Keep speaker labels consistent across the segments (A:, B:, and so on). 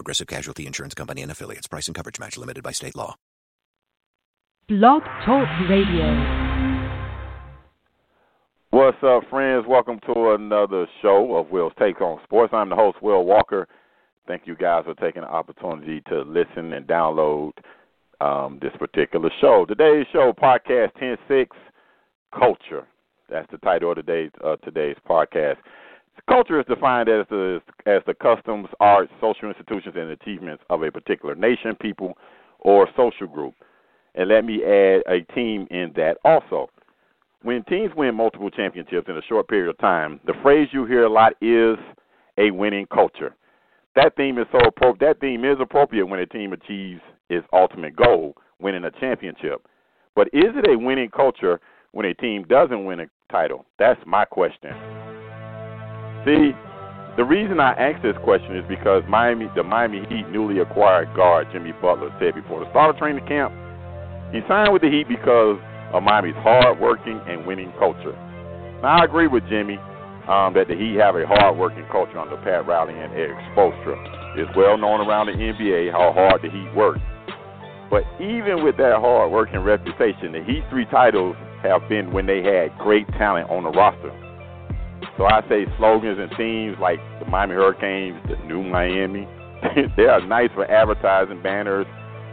A: Progressive Casualty Insurance Company and affiliates. Price and coverage match limited by state law.
B: Blog Talk Radio.
C: What's up, friends? Welcome to another show of Will's Take on Sports. I'm the host, Will Walker. Thank you guys for taking the opportunity to listen and download um, this particular show. Today's show, podcast 106, Culture. That's the title of today's, uh, today's podcast. Culture is defined as the as the customs, arts, social institutions, and achievements of a particular nation, people, or social group. And let me add a team in that also. When teams win multiple championships in a short period of time, the phrase you hear a lot is a winning culture. That theme is so appro- that theme is appropriate when a team achieves its ultimate goal, winning a championship. But is it a winning culture when a team doesn't win a title? That's my question. See, the reason I ask this question is because Miami, the Miami Heat newly acquired guard Jimmy Butler said before the start of training camp, he signed with the Heat because of Miami's hard-working and winning culture. Now, I agree with Jimmy um, that the Heat have a hard-working culture under Pat Riley and Erik Spoelstra. It's well known around the NBA how hard the Heat work. But even with that hard-working reputation, the Heat three titles have been when they had great talent on the roster. So I say slogans and themes like the Miami Hurricanes, the new Miami, they are nice for advertising banners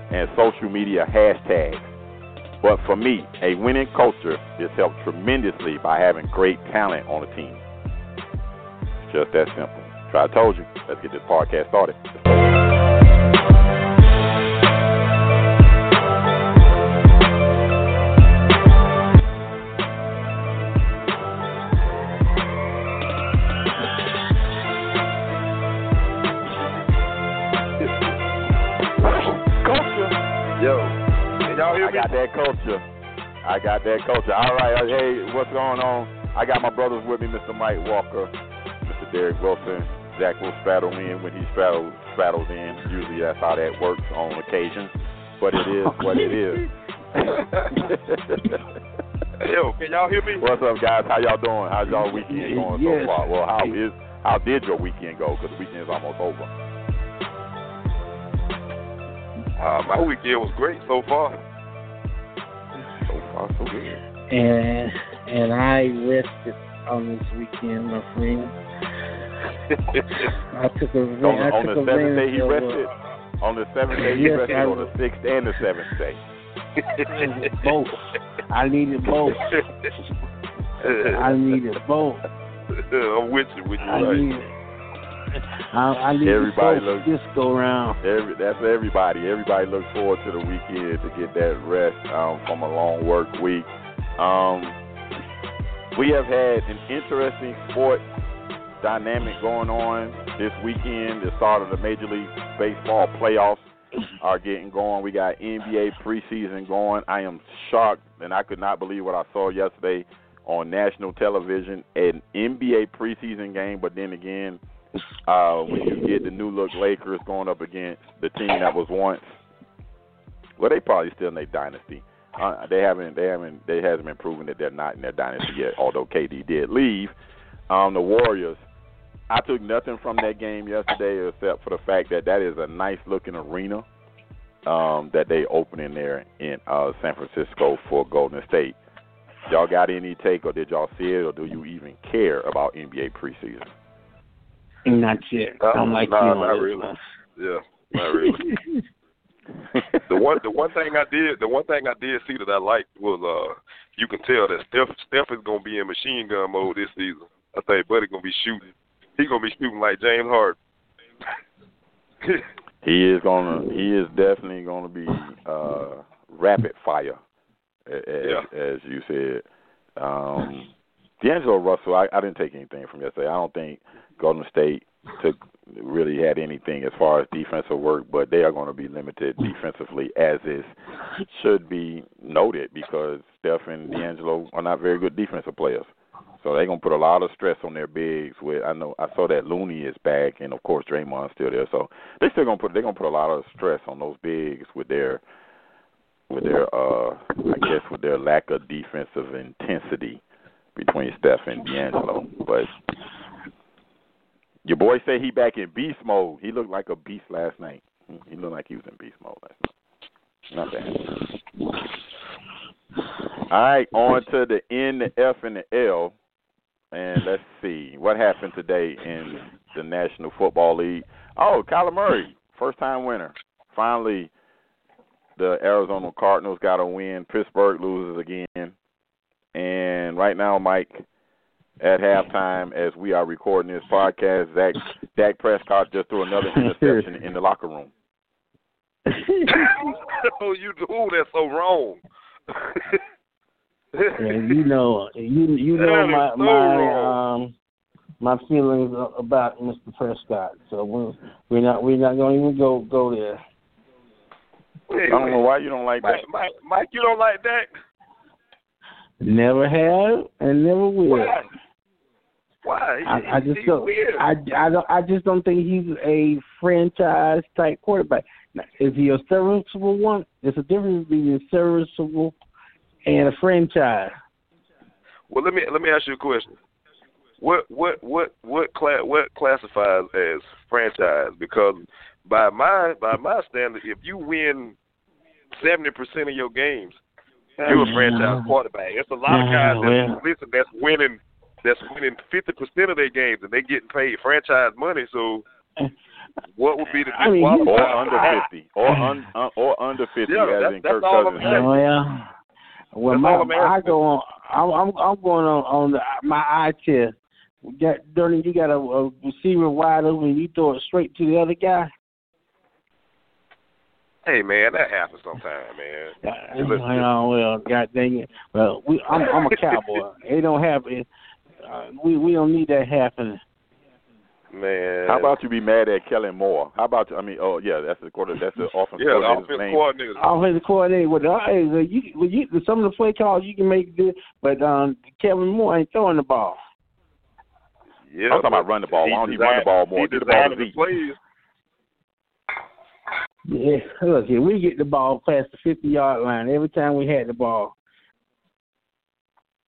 C: and social media hashtags. But for me, a winning culture is helped tremendously by having great talent on a team. Just that simple. So I told you. Let's get this podcast started. I got that culture. I got that culture. All right. uh, Hey, what's going on? I got my brothers with me, Mr. Mike Walker, Mr. Derek Wilson. Zach will straddle in when he straddles straddles in. Usually that's how that works on occasion. But it is what it is.
D: Yo, can y'all hear me?
C: What's up, guys? How y'all doing? How's y'all weekend going
E: Yes.
C: so far? Well, how is how did your weekend go? Because the weekend's almost over.
D: Uh, my weekend was great so far.
E: And and I rested on this weekend, my friend. I took a
C: on,
E: I
C: on
E: took
C: the seventh day he
E: uh,
C: rested. On the seventh day he
E: Yes,
C: rested.
E: I-
C: On the sixth and the seventh day.
E: both. I needed both. I needed both.
D: I'm with you, with you,
E: I
D: right?
E: needed. I, I needed
C: Everybody
E: both
C: look-
E: this go round.
C: Every, that's everybody. Everybody looks forward to the weekend to get that rest um, from a long work week. Um, we have had an interesting sport dynamic going on this weekend. The start of the Major League Baseball playoffs are getting going. We got NBA preseason going. I am shocked, and I could not believe what I saw yesterday on national television. An NBA preseason game, but then again, uh, when you get the new look Lakers going up against the team that was once, well, they probably still in their dynasty. Uh, they haven't, they haven't, they hasn't been proven that they're not in their dynasty yet. Although KD did leave, um, the Warriors. I took nothing from that game yesterday except for the fact that that is a nice looking arena um, that they open in there in uh, San Francisco for Golden State. Y'all got any take, or did y'all see it, or do you even care about NBA preseason?
E: Not yet.
D: Uh,
E: I'm like
D: nah,
E: you on
D: not
E: this
D: really. Yeah, not really. the one, the one thing I did, the one thing I did see that I liked was, uh, you can tell that Steph, Steph is gonna be in machine gun mode this season. I think Buddy gonna be shooting. He gonna be shooting like James Harden.
C: He is gonna. He is definitely gonna be uh, rapid fire, as,
D: Yeah.
C: as you said. Um, D'Angelo Russell, I, I didn't take anything from yesterday. I don't think Golden State took really had anything as far as defensive work, but they are going to be limited defensively, as is should be noted because Steph and D'Angelo are not very good defensive players. So they're gonna put a lot of stress on their bigs. With I know I saw that Looney is back, and of course Draymond's still there. So they're still gonna put they're gonna put a lot of stress on those bigs with their with their uh I guess with their lack of defensive intensity between Steph and D'Angelo. But your boy say he back in beast mode. He looked like a beast last night. He looked like he was in beast mode last night. Not bad. All right, on to the N, the F, and the L. And let's see what happened today in the National Football League. Oh, Kyler Murray, first time winner. Finally, the Arizona Cardinals got a win. Pittsburgh loses again. And right now, Mike, at halftime, as we are recording this podcast, Zach Dak Prescott just threw another interception in the locker room.
D: oh, you oh, that's so wrong.
E: and you know, you you know my
D: so
E: my
D: wrong.
E: um my feelings about Mr. Prescott. So we're, we're not we're not going to even go go there.
D: Hey,
C: I don't know why you don't like that.
D: Mike, Mike, Mike, you don't like that?
E: Never have and never will.
D: Why? Why?
E: I, I just don't.
D: weird.
E: I, I don't. I just don't think he's a franchise type quarterback. Now, is he a serviceable one? There's a difference between serviceable and a franchise.
D: Well, let me let me ask you a question. What what what what class what classifies as franchise? Because by my by my standard, if you win seventy percent of your games, you're a franchise quarterback. It's a lot of
E: Yeah,
D: guys that
E: well.
D: listen that's winning that's winning fifty percent of their games and they getting paid franchise money. So what would be the
E: I mean.
C: Or under fifty, or un, un or under fifty,
D: Yeah,
C: as
D: that's-
C: in
D: that's
C: Kirk
D: all I'm
C: Cousins.
D: saying.
E: Oh yeah. Well,
D: That's
E: my
D: I'm asking.
E: I go on. I'm I'm, I'm going on on the, my eye test. We got Dirty, you got a, a receiver wide open, you throw it straight to the other guy.
D: Hey man, that happens sometime, man.
E: I know, well, God dang it. Well, we I'm I'm a cowboy. it don't happen. Uh, we we don't need that happening.
D: Man.
C: How about you be mad at Kellen Moore? How about you? I mean, oh yeah, that's the quarter. That's the offensive coordinator.
D: yeah, the offensive
C: name.
D: coordinator.
E: Offensive coordinator with the hey, you, well, you some of the play calls you can make good, but um Kevin Moore ain't throwing the ball.
D: Yeah,
C: I'm talking about
D: but
C: run the ball. Why don't he run the ball more?
D: He
C: Get the ball to
D: designed the plays.
E: Yeah, look, if we get the ball past the fifty yard line every time we had the ball.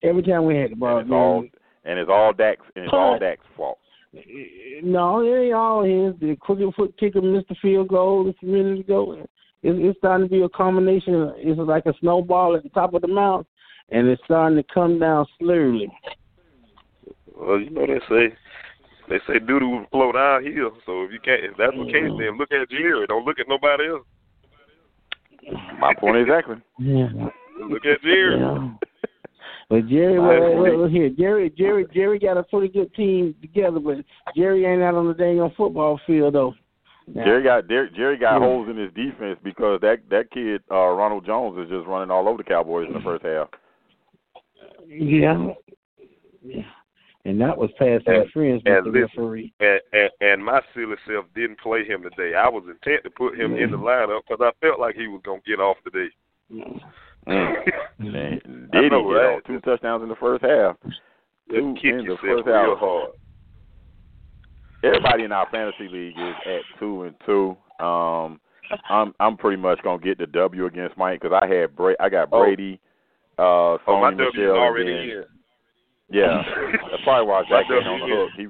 E: Every time we had the ball,
C: And it's all and it's all Dak's and it's all. Dak's fault.
E: No, it ain't all his. The crooked foot kicker missed the field goal a few minutes ago. It's, it's starting to be a combination. It's like a snowball at the top of the mountain, and it's starting to come down slowly.
D: Well, you know they say they say doo doo will flow downhill. So if you can't, if that's the case, then look at Jerry. Don't look at nobody else.
C: My point exactly.
E: Yeah.
D: Look at Jerry.
E: yeah. But Jerry,
C: I
E: well,
C: agree.
E: well, here, Jerry, Jerry, Jerry got a pretty good team together, but Jerry ain't out on the dang on football field though. Now,
C: Jerry got Jerry, Jerry got
E: Yeah.
C: holes in his defense because that that kid uh, Ronald Jones is just running all over the Cowboys in the first half.
E: Yeah. Yeah. And that was pass
D: And-
E: interference with
D: and
E: the
D: listen,
E: referee.
D: And, and and my silly self didn't play him today. I was intent to put him in the lineup because I felt like he was gonna get off today.
C: Mm. Man,
D: I
C: did he
D: know,
C: get
D: right?
C: off two touchdowns in the first half? Two
D: kick
C: in the first
D: real
C: half.
D: hard.
C: Everybody in our fantasy league is at two and two. Um, I'm I'm pretty much gonna get the W against Mike because I had Bra- I got
D: Oh.
C: Brady, uh,
D: Oh, my
C: Sony
D: W is
C: Michelle, and
D: already
C: then-
D: in.
C: Yeah, that's probably why Zach ain't on the hook. He,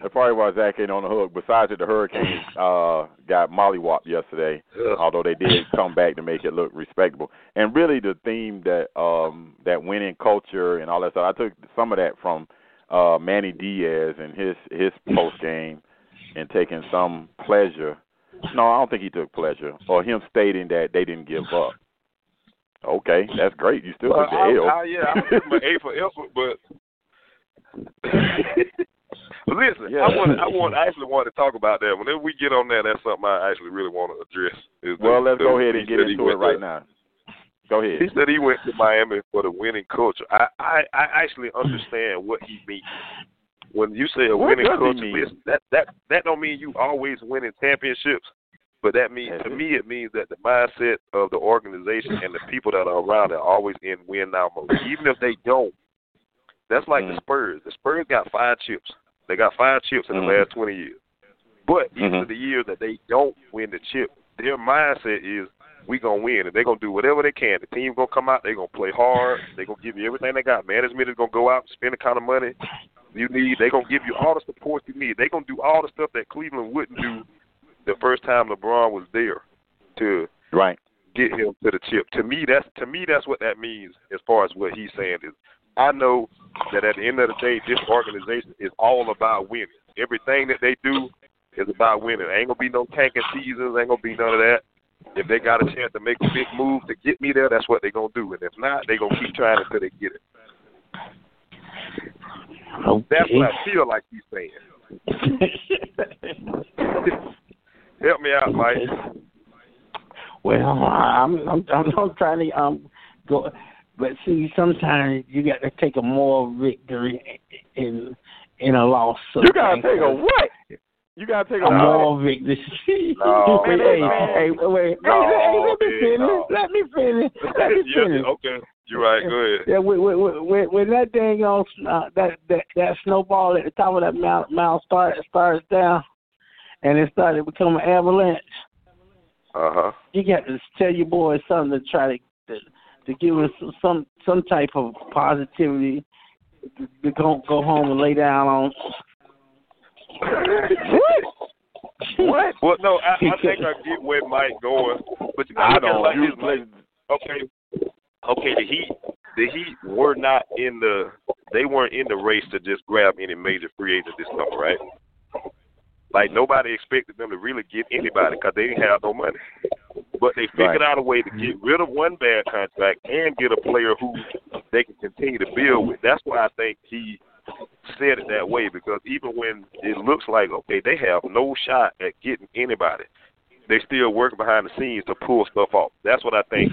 C: that's probably why Zach ain't on the hook. Besides that, the Hurricanes uh, got mollywopped yesterday,
D: Ugh.
C: although they did come back to make it look respectable. And really, the theme that um, that winning culture and all that stuff, I took some of that from uh, Manny Diaz and his his post game, and taking some pleasure. No, I don't think he took pleasure, or him stating that they didn't give up. Okay, that's great. You still
D: Well,
C: took
D: I,
C: the L.
D: I, yeah, I took my A for effort, but but listen,
C: Yeah.
D: I want, I want, I actually want to talk about that. Whenever we get on that, that's something I actually really want to address. is
C: Well,
D: the-
C: let's
D: the-
C: go ahead and get into it right
D: to-
C: now. Go ahead.
D: He said he went to Miami for the winning culture. I, I, I actually understand what he means. when you say a
C: What
D: winning culture, listen, that that that don't mean you always winning championships. But that means to me it means that the mindset of the organization and the people that are around are always in win now mode. Even if they don't. That's like
C: Mm.
D: the Spurs. The Spurs got five chips. They got five chips in the
C: Mhm.
D: last twenty years. But even
C: Mhm.
D: the years that they don't win the chip, their mindset is we gonna win and they're gonna do whatever they can. The team gonna come out, they're gonna play hard, they're gonna give you everything they got. Management is gonna go out and spend the kind of money you need. They're gonna give you all the support you need. They're gonna do all the stuff that Cleveland wouldn't do the first time LeBron was there to
C: Right.
D: get him to the chip. To me, that's to me that's what that means as far as what he's saying is. I know that at the end of the day, this organization is all about winning. Everything that they do is about winning. Ain't gonna be no tanking seasons. Ain't gonna be none of that. If they got a chance to make a big move to get me there, that's what they're gonna do. And if not, they're gonna keep trying until they get it. That's what I feel like he's saying. Help me out, Mike.
E: well, I'm I'm I'm, I'm trying to um go, but see, sometimes you got to take a moral victory in in a loss.
C: You gotta take a what? You gotta take a
E: a moral victory.
D: No,
E: wait,
D: man,
E: hey,
D: no.
E: hey, wait,
D: No,
E: hey, hey, let me finish.
D: no.
E: Let me finish. Let me
D: yeah,
E: finish.
D: okay. You're right. Go ahead.
E: Yeah, when, when, when, when that dang on uh, that, that that snowball at the top of that mount mount start starts down, and it started to become an avalanche.
D: Uh huh.
E: You got to tell your boys something to try to to, to give us some some some type of positivity to, to go go home and lay down on.
C: What?
D: Well, no, I, I think I get where Mike going, but you
C: I
D: gotta look at it
C: don't.
D: like
C: You
D: this, Mike. Okay, okay. The Heat, the Heat were not in the. They weren't in the race to just grab any major free agent this summer, right? Like nobody expected them to really get anybody because they didn't have no money. But they figured
C: Right.
D: out a way to get mm-hmm. rid of one bad contract and get a player who they can continue to build with. That's why I think he said it that way because even when it looks like okay they have no shot at getting anybody, they still work behind the scenes to pull stuff off. That's what I think.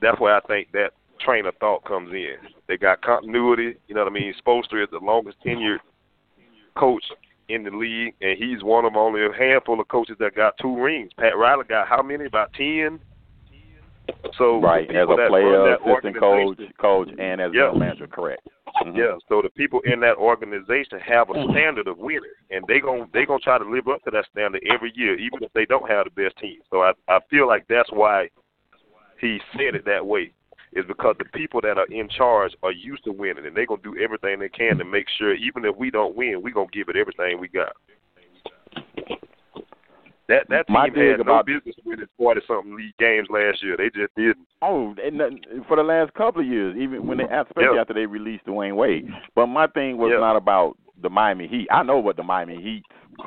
D: That's why I think that train of thought comes in. They got continuity. You know what I mean? Spoelstra is the longest tenured coach in the league, and he's one of only a handful of coaches that got two rings. Pat Riley got how many? About ten. So
C: Right, as a
D: that
C: player, assistant coach, coach, and as
D: Yeah.
C: a manager, correct. Mhm.
D: Yeah, so the people in that organization have a standard of winning, and they gon' they gonna try to live up to that standard every year, even if they don't have the best team. So I I feel like that's why he said it that way, is because the people that are in charge are used to winning, and they're gonna do everything they can to make sure, even if we don't win, we're gonna give it everything we got. That that team
C: My
D: had no business winning forty something league games last year. They just didn't.
C: Oh, and for the last couple of years, even when they, especially
D: Yeah.
C: after they released Dwyane Wade. But my thing was
D: Yeah.
C: not about the Miami Heat. I know what the Miami Heat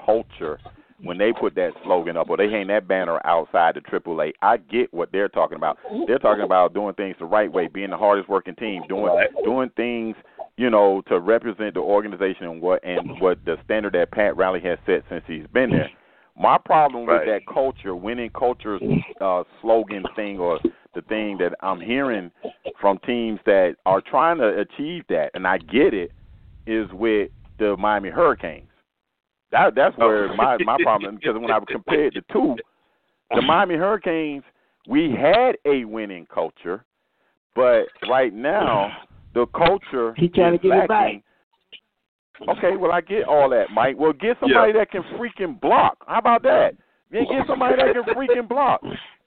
C: culture when they put that slogan up or they hang that banner outside the AAA. I get what they're talking about. They're talking about doing things the right way, being the hardest working team, doing doing things you know to represent the organization and what and what the standard that Pat Riley has set since he's been there. My problem with that culture, winning culture uh, slogan thing, or the thing that I'm hearing from teams that are trying to achieve that, and I get it, is with the Miami Hurricanes. That that's oh. where my my problem because when I compared the two, the Miami Hurricanes, we had a winning culture, but right now the culture
E: He trying
C: is
E: to get it
C: lacking. Okay, well I get all that, Mike. Well, get somebody that can freaking block. How about that? Yeah, get somebody that can freaking block.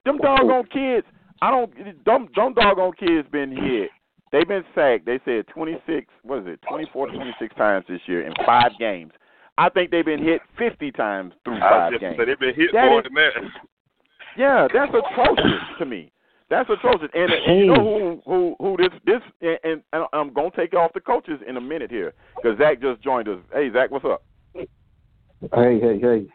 C: Them doggone kids. I don't. Them, them doggone kids been hit. They've been sacked. They said 26. What is it? 24 to 26 times this year in five games. I think they've been hit 50 times through
D: I
C: five
D: just
C: games.
D: said they've been hit
C: That
D: more
C: is-
D: than that.
C: Yeah, that's atrocious to me. That's atrocious. And, and you know who who who this this and, and, and I'm gonna take off the coaches in a minute here because Zach just joined us. Hey Zach, what's up?
F: Hey, hey, hey.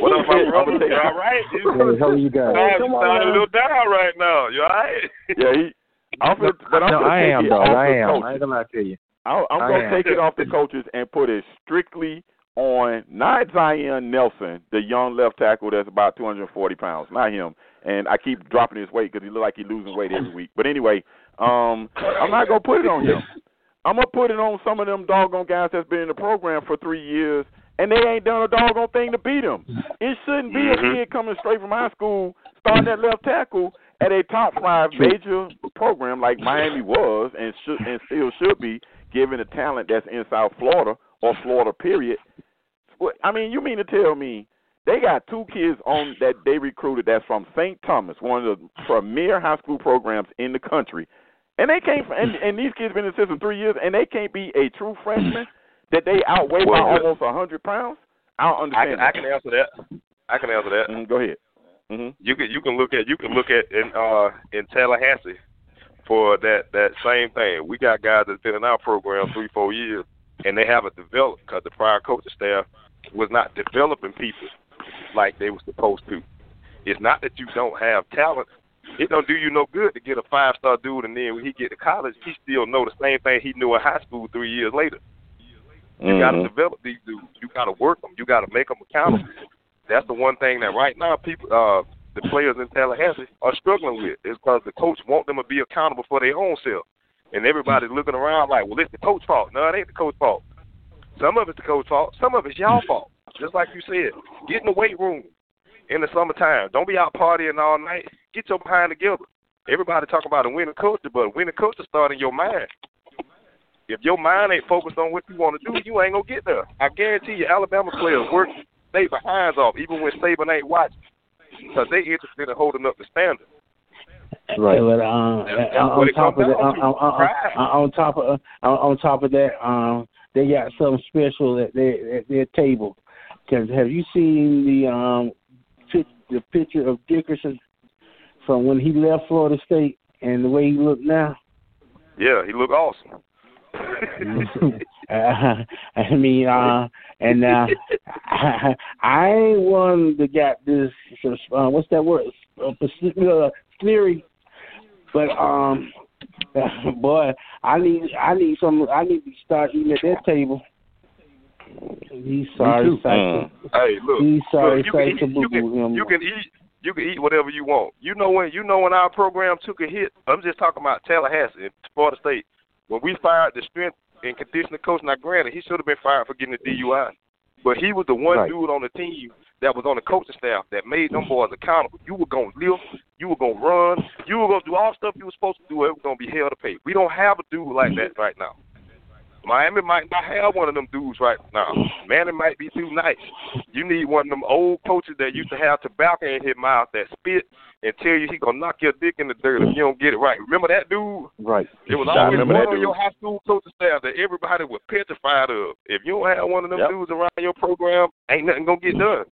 D: What up, my brother? You all right?
F: hey, how are you guys?
D: Sound,
E: come on,
D: sound a little down right now. You all right?
C: Yeah, he. I'm finna, but I'm
F: no,
C: gonna
F: I am,
C: it
F: dog.
C: off
F: I am. I ain't gonna lie to you.
C: I, I'm gonna take it off the coaches and put it strictly on not Zion Nelson, the young left tackle that's about 240 pounds, not him. And I keep dropping his weight because he look like he's losing weight every week. But anyway, um, I'm not gonna put it on him. I'm gonna put it on some of them doggone guys that's been in the program for three years and they ain't done a doggone thing to beat them. It shouldn't be a kid coming straight from high school starting at left tackle at a top five major program like Miami was and should and still should be, given the talent that's in South Florida or Florida period. I mean, you mean to tell me they got two kids on that they recruited that's from St. Thomas, one of the premier high school programs in the country, and they can't. And, and these kids been in the system three years, and they can't be a true freshman that they outweigh
D: Well,
C: by almost a hundred pounds. I don't
D: I
C: understand.
D: can I can answer that. I can answer that.
C: Mm, go ahead. hmm
D: You can you can look at you can look at in uh in Tallahassee for that that same thing. We got guys that's been in our program three four years and they haven't developed because the prior coaching staff was not developing people like they were supposed to. It's not that you don't have talent. It don't do you no good to get a five star dude and then when he get to college he still know the same thing he knew in high school three years later. You got to develop these dudes. You got to work them. You got to make them accountable. That's the one thing that right now people, uh, the players in Tallahassee are struggling with is because the coach want them to be accountable for their own self, and everybody's looking around like, well, it's the coach fault. No, it ain't the coach fault. Some of it's the coach fault. Some of it's y'all fault. Just like you said, get in the weight room in the summertime. Don't be out partying all night. Get your behind together. Everybody talk about a winning culture, but winning culture start in your mind. If your mind ain't focused on what you want to do, you ain't gonna get there. I guarantee you, Alabama players work they behinds off, even when Saban ain't watching, because they interested in holding up the standard.
G: Right.
E: But um,
D: That's
E: on,
D: what
E: on
D: it
E: top of that, on, on, on,
D: pride.
E: on, on top of uh, on, on top of that, um, they got something special at their at their table. Because have you seen the um pic, the picture of Dickerson from when he left Florida State and the way he look now?
D: Yeah, he look awesome.
E: uh, I mean, uh, and uh, I, I ain't one that got this. Uh, what's that word? Uh, uh, theory. But um, boy, I need I need some. I need to start eating at that table. He's sorry,
G: too.
E: Psycho.
D: Hey, look,
E: He's sorry,
D: look, you can, eat, you,
E: Boo Boo.
D: can,
E: him.
D: you can eat you can eat whatever you want. You know when you know when our program took a hit. I'm just talking about Tallahassee Florida State. When we fired the strength and conditioning coach, now granted he should have been fired for getting a DUI, but he was the one
G: Right.
D: dude on the team that was on the coaching staff that made them boys accountable. You were gonna lift, you were gonna run, you were gonna do all stuff you were supposed to do. It was gonna be hell to pay. We don't have a dude like that right now. Miami might not have one of them dudes right now. Man, it might be too nice. You need one of them old coaches that used to have tobacco in his mouth that spit and tell you he gonna knock your dick in the dirt if you don't get it right. Remember that dude?
G: Right.
D: It was
C: I
D: always one
C: that
D: on your high school coaching staff that everybody was petrified of. If you don't have one of them
C: Yep.
D: dudes around your program, ain't nothing gonna get done.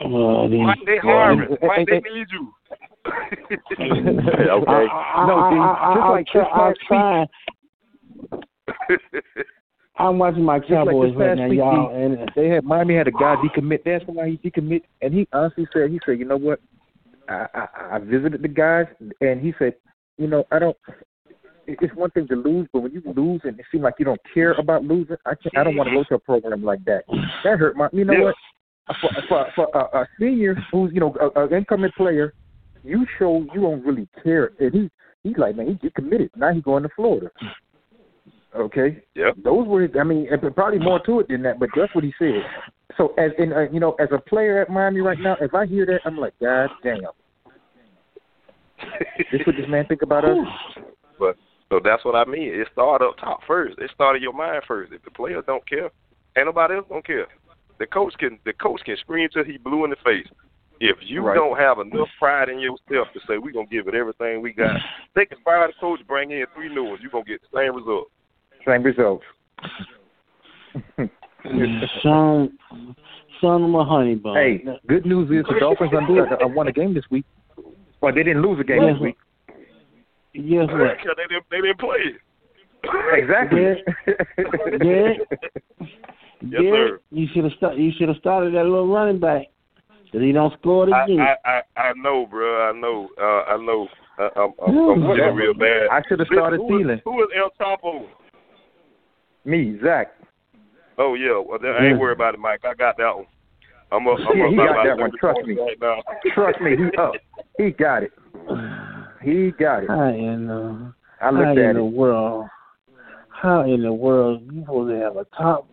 E: Uh, these-
D: Mike, they
E: well,
D: hiring.
E: and-
D: Mike, they need you.
C: Okay.
E: I, I,
G: No,
E: I,
G: dude,
E: I,
G: just
E: I,
G: like
E: I'm,
G: this
E: try, I'm trying. I'm watching my
G: Just like
E: right now,
G: week,
E: y'all, and
G: They had Miami had a guy decommit. That's why he decommit, and he honestly said, he said, you know what? I, I I visited the guys, and he said, you know, I don't. It's one thing to lose, but when you lose and it seems like you don't care about losing, I can't, I don't want to go to a program like that. That hurt my. You know what? For for, for a, a senior who's you know a, a incoming player, you show you don't really care, and he he's like, man, he, he committed. Now he's going to Florida. Okay.
D: Yep.
G: Those were his. I mean, probably more to it than that, but that's what he said. So as in, uh, you know, as a player at Miami right now, if I hear that, I'm like, God damn. This what this man think about us?
D: But so that's what I mean. It started up top first. It started your mind first. If the players don't care, ain't nobody else don't care. The coach can the coach can scream till he blue in the face. If you
G: Right.
D: don't have enough pride in yourself to say we're gonna give it everything we got, they can fire the coach, bring in three new ones. You're gonna get the same result.
G: Same results.
E: Son, son of a honey bun.
G: hey, good news is the Dolphins under, uh, won a game this week. Well, they didn't lose a game this week.
E: guess what?
D: Because they didn't they didn't play.
G: Exactly.
E: Derek,
D: Yes,
E: Derek,
D: sir.
E: you should have start, You should have started that little running back, so he don't score it
D: I,
E: again.
D: I, I I know, bro. I know. Uh, I know. Uh, I'm, I'm, I'm feeling real bad.
G: I should have started
D: Who is-
G: Thielen.
D: Who is El Chapo?
G: Me, Zach.
D: Oh yeah, well then, I ain't worried about it, Mike. I got that one. I'm up. I'm
G: Yeah,
D: up
G: he got that one, trust me.
D: Right.
G: Trust me, he up. He got it. He got it.
E: I you know.
F: I looked
E: how
F: at
E: in the world? How in the world you supposed to have a top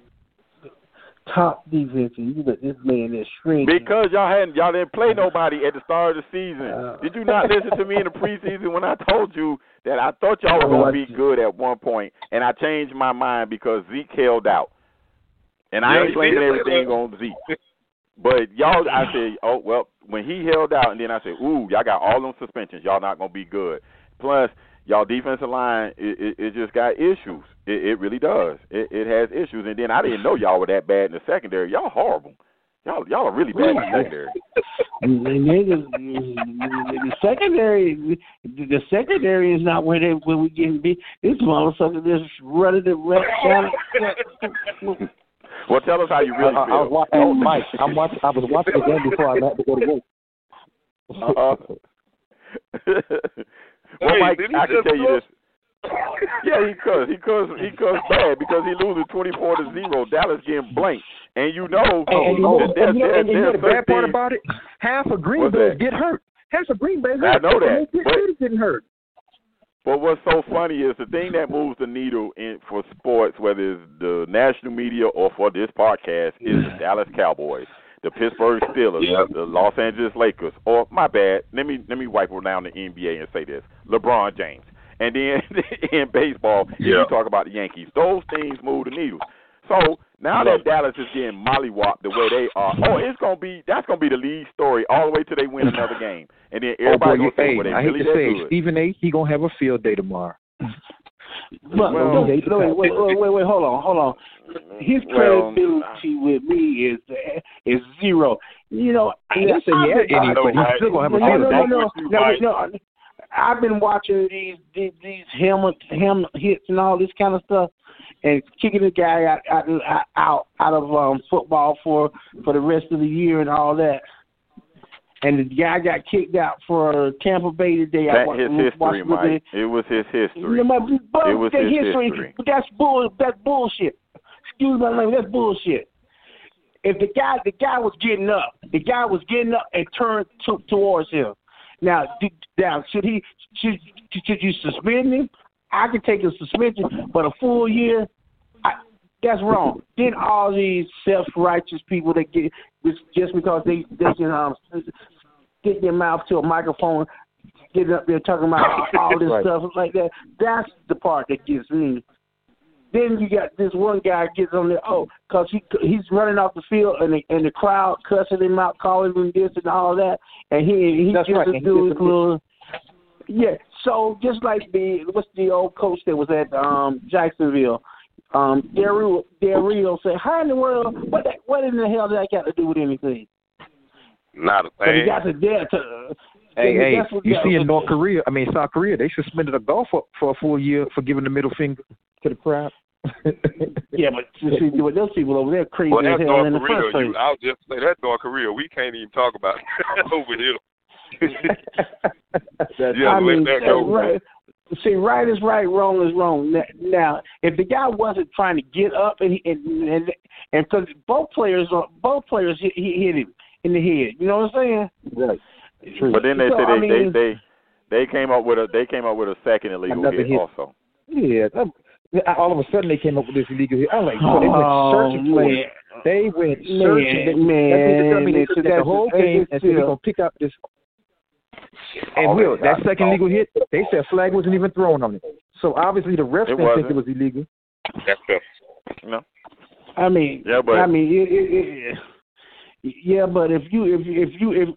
E: top defense and you let this man that shrink?
C: Because y'all hadn't y'all didn't play nobody at the start of the season.
E: Uh,
C: Did you not listen to me in the preseason when I told you that I thought y'all were gonna be good at one point, and I changed my mind because Zeke held out, and I
D: Yeah,
C: ain't blaming everything on Zeke. But y'all, I said, oh well, when he held out, and then I said, ooh, y'all got all them suspensions. Y'all not gonna be good. Plus, y'all defensive line, it, it, it just got issues. It, it really does. It, it has issues. And then I didn't know y'all were that bad in the secondary. Y'all horrible. Y'all, y'all are really bad in the secondary.
E: And the secondary, the secondary is not where they where we getting beat. This motherfucker just running the rest down.
C: Well, tell us how you
F: I,
C: really
F: I, I was
C: feel.
F: watching. Oh, Mike, I'm watching. I was watching the game before I had to go to work.
C: Uh-uh. well,
D: Hey,
C: Mike,
D: did
C: I can tell you
D: go?
C: this. Yeah, he cuss. He cuss. He cuss bad because he loses twenty four to zero. Dallas getting blanked, and you know
F: And, and, you know, and, you know, and you know the bad part about it? Half of Green Bay get hurt. Half of Green Bay
C: I know that,
F: And they get,
C: but-
F: getting hurt.
C: But what's so funny is the thing that moves the needle in for sports, whether it's the national media or for this podcast, is the Dallas Cowboys, the Pittsburgh Steelers,
D: Yeah.
C: the Los Angeles Lakers, or my bad, let me let me wipe around the NBA and say this: LeBron James. And then in baseball,
D: Yeah.
C: you talk about the Yankees, those things move the needle. So now that Dallas is getting mollywopped the way they are, oh, it's gonna be that's gonna be the lead story all the way till they win another game, and then
F: Oh boy,
C: everybody gonna say,
F: hey,
C: well, they
F: I hate
C: really
F: to
C: that
F: say,
C: good.
F: Stephen A. He gonna have a field day tomorrow.
E: But
C: Well-
E: wait, wait, wait, wait, hold on, hold on. His
C: Well,
E: credibility with me is is zero. You know,
F: I didn't say he had any, but he's still gonna have a
E: no, no, no, no, no. I've been watching these these, these helmet helmet hits and all this kind of stuff, and kicking the guy out out out, out of um, football for for the rest of the year and all that. And the guy got kicked out for Tampa Bay today. I
C: That his history,
E: the-
C: Mike. It was his history.
E: no, but, but
C: It was his
E: history,
C: history.
E: But that's bull. That's bullshit. Excuse my language. That's bullshit. If the guy, the guy was getting up, the guy was getting up and turned to, towards him. Now, now should he? Should, should you suspend him? I could take a suspension, but a full year, I, that's wrong. Then all these self-righteous people that get just just because they they can um stick their mouth to a microphone, getting up there talking about all this
F: Right.
E: stuff like that. That's the part that gets me. Then you got this one guy gets on there, oh, because he he's running off the field and the, and the crowd cussing him out, calling him this and all that, and he he
F: That's
E: just
F: right,
E: do his little. Yeah, so just like the what's the old coach that was at um Jacksonville, um Del Rio said, "How in the world? What that, what in the hell did that got to do with anything?"
D: Not a
E: But he
D: thing.
E: got to there to.
F: Hey, hey,
E: that's
F: you see in North Korea, I mean South Korea, they suspended a golfer for a full year for giving the middle finger to the crowd.
E: Yeah, but you see, but those people over there crazy
D: Well,
E: as
D: that's
E: hell
D: North
E: in the
D: Korea.
E: first place.
D: You, I was just say that's North Korea. We can't even talk about it over here. yeah,
E: I
D: let
E: mean,
D: that
E: uh,
D: go.
E: right. See, right is right, wrong is wrong. Now, if the guy wasn't trying to get up and he, and and and because both players both players hit, he hit him in the head. You know what I'm saying?
F: right. True.
C: But then they
E: So,
C: said
E: I
C: they,
E: mean-
C: they they they came up with a they came up with a second illegal hit,
F: hit.
C: also.
F: Yeah. that- all of a sudden they came up with this illegal hit. I'm like, so they went
E: Oh
F: searching for it. They went searching. They,
E: man,
F: that means to tell me they took
E: so
F: that the whole game and said we're
E: still-
F: gonna pick out this. And
C: Oh,
F: Will, that second legal hit, they said flag wasn't even thrown on it. So obviously the refs didn't think it
C: wasn't.
F: illegal.
D: That's the
C: You know?
E: I mean,
C: Yeah, but-
E: I mean, it, it, it, yeah, but if you if if you if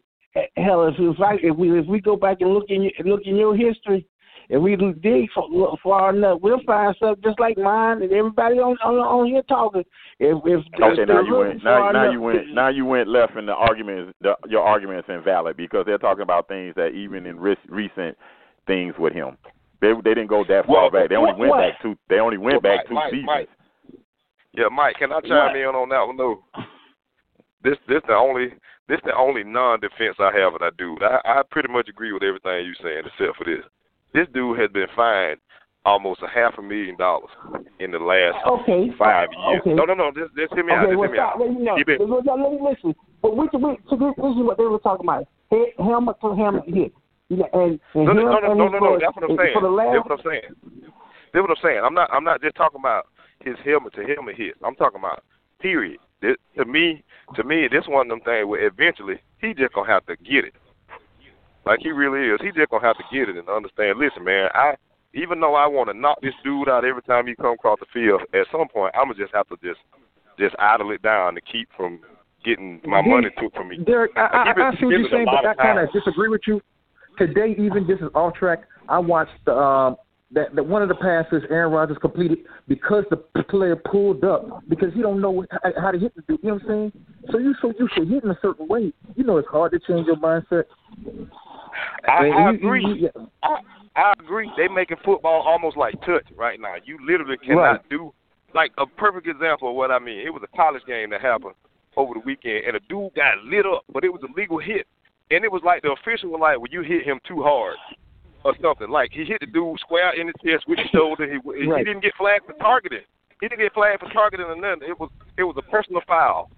E: hell if if I if we if we go back and look in your, look in your history, if we dig for, look far enough, we'll find stuff just like mine and everybody on on, on here talking. If if
C: Okay,
E: if
C: now you went now, now
E: enough-
C: you went now you went left and the argument is the, your argument is invalid because they're talking about things that even in re- recent things with him. They they didn't go that far
D: Well,
C: back. They only
E: what-
C: went
E: what?
C: back two they only went
D: Well,
C: back
D: Mike,
C: two
D: Mike,
C: seasons.
D: Mike. Yeah, Mike, can I chime
E: What?
D: in on that one though? This this the only this the only non defense I have of that dude. I, I pretty much agree with everything you're saying except for this. This dude has been fined almost a half a million dollars in the last
E: Okay.
D: five years.
E: Okay.
D: No, no, no. Just, just hear me out.
E: Okay,
D: Just
E: well,
D: hear me out.
E: Let me know.
D: It-
E: Let me- listen. But we, we, so this, this is what they were talking about. Head, helmet to helmet hit. Yeah, and, and
D: No, no, no, no, no, no, no. That's what I'm saying.
E: For the last,
D: That's what I'm saying. That's what I'm saying. I'm not. I'm not just talking about his helmet to helmet hit. I'm talking about period. This, to me, to me, this one of them things where eventually he just gonna have to get it. Like he really is. He just gonna have to get it and understand. Listen, man. I even though I want to knock this dude out every time he come across the field, at some point I'm gonna just have to just just idle it down to keep from getting my
F: He-
D: money took from me.
F: Derek, I, I,
D: give
F: I see what you're saying, but I kind of disagree with you. Today, even this is off track. I watched the, um, that that one of the passes Aaron Rodgers completed because the player pulled up because he don't know how, how to hit the dude. You know what I'm saying? So you so you should hit in a certain way. You know it's hard to change your mindset.
D: I,
F: And
D: I
F: you-
D: agree.
F: you- yeah.
D: I, I agree. They making football almost like touch right now. You literally cannot
F: Right.
D: do like a perfect example of what I mean. It was a college game that happened over the weekend, and a dude got lit up, but it was a legal hit, and it was like the official was like, "Well, you hit him too hard." Or something like he hit the dude square in the chest with his shoulder. He, he didn't get flagged for targeting. He didn't get flagged for targeting or nothing. It was it was a personal foul,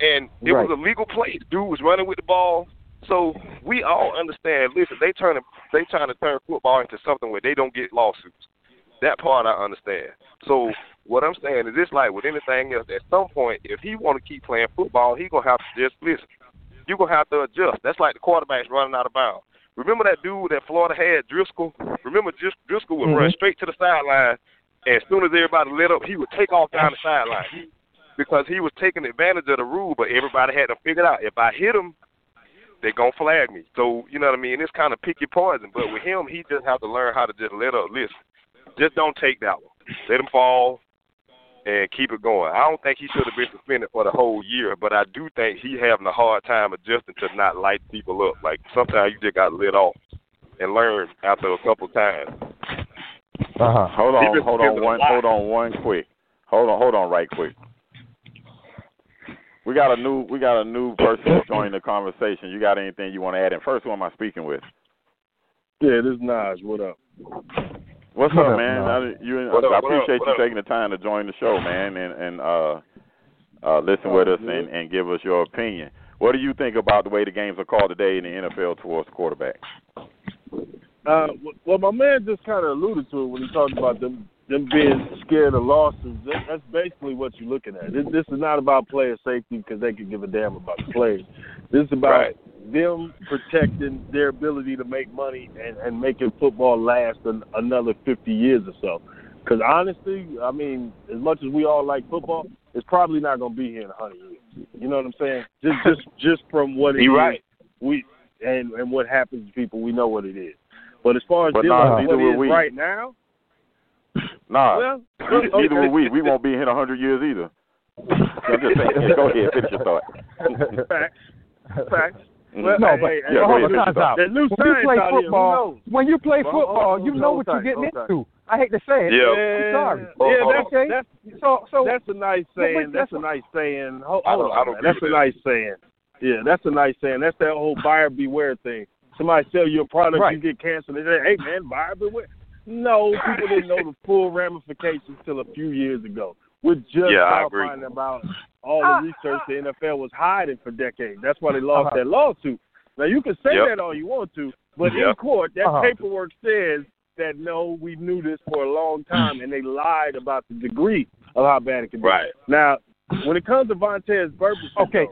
D: and it
F: Right.
D: was a legal play. Dude was running with the ball. So we all understand. Listen, they turn they trying to turn football into something where they don't get lawsuits. That part I understand. So what I'm saying is this like with anything else, at some point if he wanna keep playing football, he gonna have to just listen. You're gonna have to adjust. That's like the quarterbacks running out of bounds. Remember that dude that Florida had, Driscoll? Remember Dris- Driscoll would run
F: Mhm.
D: straight to the sideline and as soon as everybody lit up, he would take off down the sideline. Because he was taking advantage of the rule, but everybody had to figure out. If I hit him, they're gonna flag me. So you know what I mean. It's kind of pick your poison. But with him, he just have to learn how to just let up. Listen, just don't take that one. Let him fall and keep it going. I don't think he should have been suspended for the whole year, but I do think he having a hard time adjusting to not light people up. Like sometimes you just got lit off and learn after a couple times.
F: Uh-huh.
C: Hold on, hold on one, hold on one quick. Hold on, hold on, right quick. We got a new, we got a new person joining the conversation. You got anything you want to add? And first, who am I speaking with?
H: Yeah, this is Naj. What up?
C: What's up,
F: up,
C: man?
F: Nas?
C: I, you,
D: What up,
C: I
D: what up,
C: appreciate
D: what
C: you
D: up?
C: taking the time to join the show, man, and and uh, uh, listen with us and, and give us your opinion. What do you think about the way the games are called today in the NFL towards quarterbacks?
H: Uh, well, my man just kind of alluded to it when he talked about them them being scared of lawsuits. That, that's basically what you're looking at. This, this is not about player safety because they can give a damn about the players. This is about
D: Right.
H: Them protecting their ability to make money and, and making football last an, another 50 years or so. Because honestly, I mean, as much as we all like football, it's probably not going to be here in 100 years. You know what I'm saying? Just just just from what it is,
D: right.
H: we and and what happens to people, we know what it is. But as far as
C: But
H: dealing
C: nah,
H: with what it is
C: we.
H: right now,
C: Nah,
H: well,
C: neither
H: okay.
C: will we. We won't be here in a hundred years either. I'm just saying. Go ahead, finish your thought.
H: Facts. Facts.
C: Mhm.
H: Well,
F: No, but
H: hey,
C: Yeah,
H: hey,
C: go
F: hold
C: ahead,
F: on,
C: finish
F: time's out. When you play
H: out here. Who
F: football, when you play football, you know what you're getting into. I hate to say it.
D: Yeah.
F: I'm sorry.
H: Yeah,
D: Hold- hold.
F: Okay.
H: that's
F: So, so
H: that's a nice saying. That's
F: that's
H: a nice saying. Hold,
D: I don't-
H: hold
D: I
H: on,
D: don't
H: That's a nice saying. Yeah, that's a nice saying. That's that whole buyer beware thing. Somebody sell you a product,
F: Right.
H: you get canceled. They say, "Hey, man, buyer beware." No, people didn't know the full ramifications till a few years ago. We're just
D: Yeah, I
H: now
D: agree.
H: finding about all the research the NFL was hiding for decades. That's why they lost
F: Uh-huh.
H: that lawsuit. Now you can say
D: Yep.
H: that all you want to, but in court, that
F: Uh-huh.
H: paperwork says that no, we knew this for a long time, and they lied about the degree of how bad it could be.
D: Right.
H: Now, when it comes to Vontaze Burfict,
F: Okay.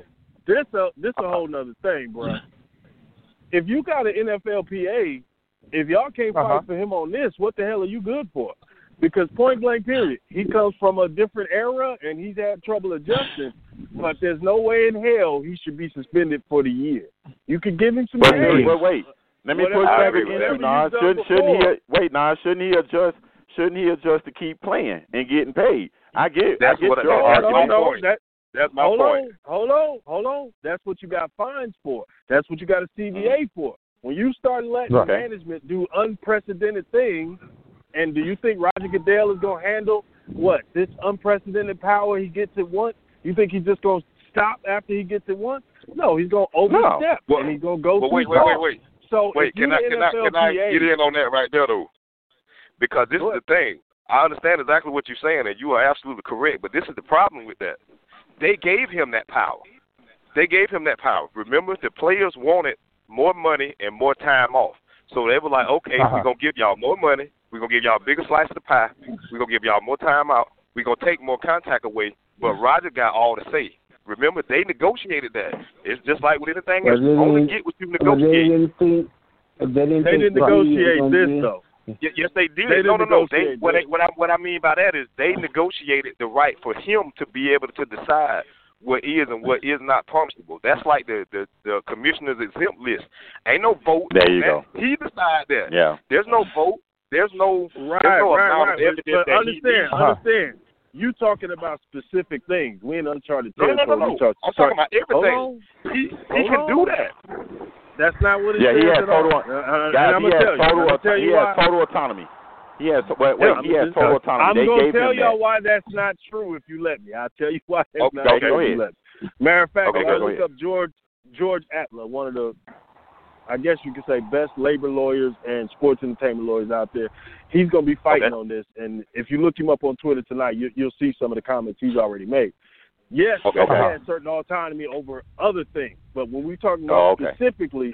H: this a this a whole nother thing, bro. If you got an NFLPA, if y'all can't fight
F: Uh-huh.
H: for him on this, what the hell are you good for? Because point blank, period, he comes from a different era and he's had trouble adjusting. But there's no way in hell he should be suspended for the year. You could give him some
C: But
H: games.
C: wait, wait, wait. Let me
H: Whatever-
C: push back
D: whatever
C: against you,
H: you've
C: Nas. Shouldn't, shouldn't he?
H: before.
C: Wait, Nas. Shouldn't he adjust? Shouldn't he adjust to keep playing and getting paid? I get.
D: That's
C: I get
D: what-
C: your
D: that's
H: No,
D: my
H: no,
C: argument.
H: no,
D: point.
H: that-
D: That's my
H: hold
D: point.
H: on, hold on, hold on. That's what you got fines for. That's what you got a CBA mm-hmm. for. When you start letting
C: Okay.
H: management do unprecedented things, and do you think Roger Goodell is going to handle what this unprecedented power he gets at once? You think he's just going to stop after he gets it once? No, he's going to overstep
D: Well-
H: and he's going to go
D: But
H: through
D: wait, wait, wait, wait.
H: So
D: Wait, can I can I can I get in on that right there though? Because this
H: Go
D: is the thing. I understand exactly what you're saying, and you are absolutely correct. But this is the problem with that. They gave him that power. They gave him that power. Remember, the players wanted more money and more time off. So they were like, okay,
G: Uh-huh.
D: we're gonna give y'all more money. We're gonna give y'all a bigger slice of the pie. We're gonna give y'all more time out. We're gonna take more contact away. But mm-hmm. Roger got all the say. Remember, they negotiated that. It's just like with anything
E: But
D: else.
E: they
D: You only
E: didn't-
D: get what you
E: But they
D: negotiate.
E: didn't think. They didn't,
H: They didn't negotiate this
E: do
H: though.
D: Yes, they did.
H: They
D: no,
H: didn't
D: no, no. They
H: negotiate
D: what,
H: that.
D: I, what I what I mean by that is they negotiated the right for him to be able to decide what is and what is not punishable. That's like the the, the commissioner's exempt list. Ain't no vote.
C: There you
D: That-
C: go.
D: He decide that.
C: Yeah.
D: There's no vote. There's no.
H: Right,
D: there's no
H: right,
D: amount
H: right.
D: of evidence
H: But, but
D: that
H: understand.
G: Uh-huh.
H: understand. You talking about specific things. We in uncharted
D: No, no, no,
H: territory.
D: no, no.
H: talk-
D: I'm talking about everything. He he can do that.
H: That's not what it
C: Yeah,
H: says
C: he has total.
H: Uh, uh,
C: guys,
H: I'm
C: he
H: gonna
C: has
H: tell you.
C: total.
H: I'm gonna
C: auto-
H: tell
C: he
H: you
C: has
H: why.
C: total autonomy. He has. Wait, wait.
H: Yeah,
C: he has total autonomy.
H: I'm
C: they
H: gonna tell y'all
C: that.
H: why that's not true if you let me. I'll tell you why that's
D: Okay,
H: not
D: okay,
H: true
C: go
H: if you let me. Matter of fact,
D: Okay,
H: I
D: go
H: looked
C: ahead.
H: up George George Atallah, one of the I guess you could say best labor lawyers and sports entertainment lawyers out there. He's going to be fighting
D: Okay.
H: on this, and if you look him up on Twitter tonight, you, you'll see some of the comments he's already made. Yes,
D: Okay.
H: he has uh-huh. certain autonomy over other things, but when we're talking
C: Oh,
H: about
C: okay.
H: specifically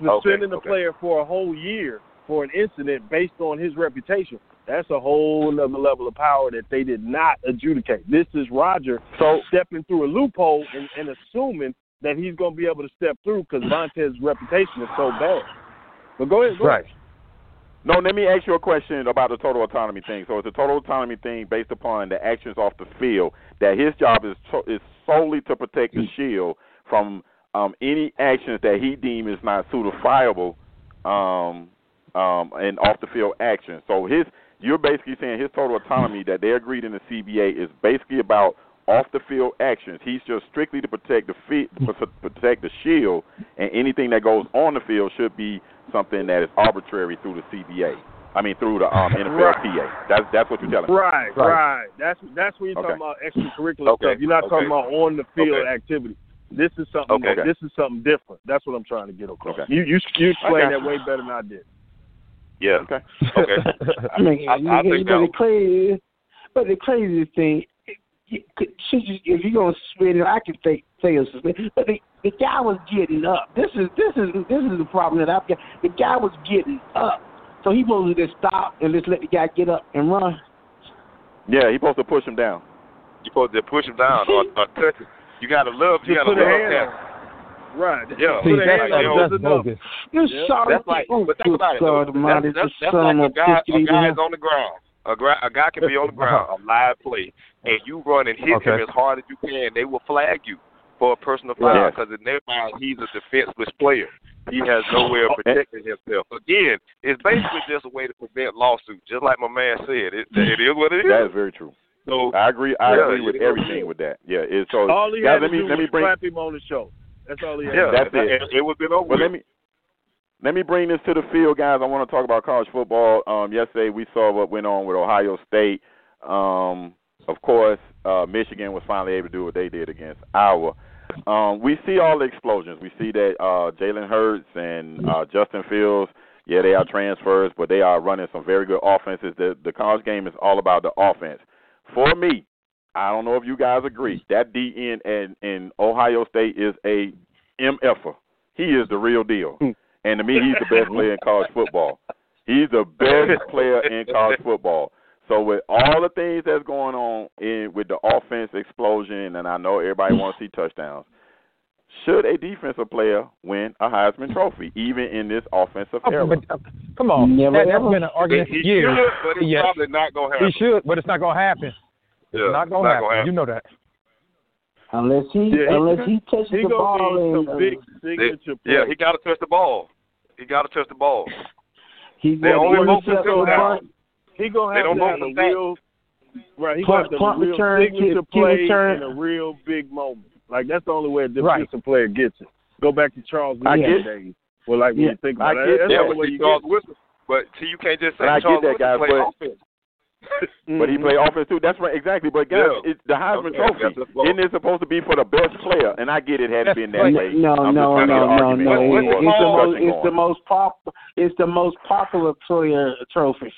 D: Okay,
H: suspending the
D: okay.
H: player for a whole year for an incident based on his reputation, that's a whole other level of power that they did not adjudicate. This is Roger
C: So
H: stepping through a loophole and, and assuming that he's going to be able to step through because Vontaze's reputation is so bad. But go ahead, go
G: Right.
H: ahead.
C: No, let me ask you a question about the total autonomy thing. So it's a total autonomy thing based upon the actions off the field. That his job is to, is solely to protect the shield from um, any actions that he deems is not suitable um, um, and off the field actions. So his you're basically saying his total autonomy that they agreed in the CBA is basically about off the field actions. He's just strictly to protect the fi- to protect the shield, and anything that goes on the field should be something that is arbitrary through the CBA. I mean through the um, NFLPA. That's that's what you're telling me.
H: Right,
G: Right.
H: right. That's that's when you're
C: Okay.
H: talking about extracurricular
D: Okay,
H: stuff. You're not talking about on the field
D: Okay.
H: activity. This is something.
D: Okay.
H: This is something different. That's what I'm trying to get across.
C: Okay.
H: You you you explained that way better than I did.
D: Yeah.
C: Okay.
D: Okay.
E: I mean,
D: I- I
E: you-
D: think
E: but the
D: that-
E: crazy, but the craziest thing, you could- if you're gonna suspend it, I could say say a suspend. But the the guy was getting up. This is this is this is the problem that I've got. The guy was getting up, so he supposed to just stop and just let the guy get up and run.
C: Yeah, he's supposed to push him down.
D: You're supposed to push him down or, or touch him. You gotta love. You
H: Just
D: gotta love that.
H: Right.
D: Yeah.
G: See,
H: Put a
G: that's,
H: hand
G: that's bogus.
E: You
H: Yeah,
E: sorry.
D: That's like, but think
E: good
D: about it.
E: God
D: That's, that's, that's like a guy, a guy is on the ground. A, gra- a guy can be on the uh-huh. ground, a live play, and you run and hit him as hard as you can. They will flag you for a personal foul
C: Yes.
D: because in their mind he's a defenseless player. He has no way of oh, protecting himself. Again, it's basically just a way to prevent lawsuits. Just like my man said, it, it is what it is.
C: That is very true.
D: so
C: I agree. I
D: Yeah,
C: agree with
D: you know,
C: everything with that. Yeah. It's, so
H: All he
C: guys,
H: had
C: let
H: to
C: me
H: do
C: let me
H: was
C: bring.
H: slap him on the shoulder. That's all he had.
D: yeah.
C: That's
D: it.
C: it.
D: It, was been over.
C: But let me let me bring this to the field, guys. I want to talk about college football. Um, yesterday we saw what went on with Ohio State. Um, of course, uh, Michigan was finally able to do what they did against Iowa. Um, we see all the explosions. We see that uh, Jalen Hurts and uh, Justin Fields. Yeah, they are transfers, but they are running some very good offenses. The the college game is all about the offense. For me, I don't know if you guys agree. That DE in, in Ohio State is a MFer. He is the real deal. And to me, he's the best player in college football. He's the best player in college football. So with all the things that's going on in with the offense explosion, and I know everybody wants to see touchdowns, should a defensive player win a Heisman Trophy, even in this offensive
G: Oh,
C: era?
G: but, uh, come on,
E: Never
G: that, that's
E: ever.
G: been an argument
D: he
G: for years.
D: should, but it's
G: Yeah.
D: probably not gonna happen.
G: He should, but it's not gonna happen.
D: Yeah,
G: It's not gonna
D: it's
G: happen. You know that.
E: Unless he
H: Yeah, he-
E: unless he touches
H: He
E: the ball
H: gonna
E: and
H: some
E: uh,
H: big signature
D: They- yeah, he got to touch the ball. He got to touch the ball.
E: he's
D: They only
E: to
D: vote for
E: himself in the
H: He gonna
D: They
H: have
D: don't
H: to
D: vote
H: have a
D: that.
H: real right. He
E: Punt-
H: gonna have to
E: punt
H: real
E: return,
H: signature
E: kick- kick
H: play
E: return.
H: in a real big moment. Like that's the only way a
G: Right.
H: defensive player gets it. Go back to Charles
C: I
H: Lee days. Well, like when
E: Yeah,
H: you think
C: I
H: about
C: get
H: it, that's
D: Yeah,
H: the only way you
D: Charles
H: get
D: Woodson. But see, you can't just say
C: And I
D: Charles
C: get that,
D: Woodson
C: guys,
D: play
C: but-
D: offense.
H: It.
C: But he mm-hmm. played offense too. That's right, exactly. But guys,
D: Yeah.
C: it's the Heisman
D: Okay,
C: Trophy.
D: that's.
C: Isn't it supposed to be for the best player? And I get it had
G: That's
C: been that
G: right.
C: way.
E: No,
C: I'm
E: no,
C: just trying to
E: no, no, no.
C: going
D: What-
E: It-
D: what
E: It's the most,
C: discussion
E: it's the most pop, it's the most popular player trophy.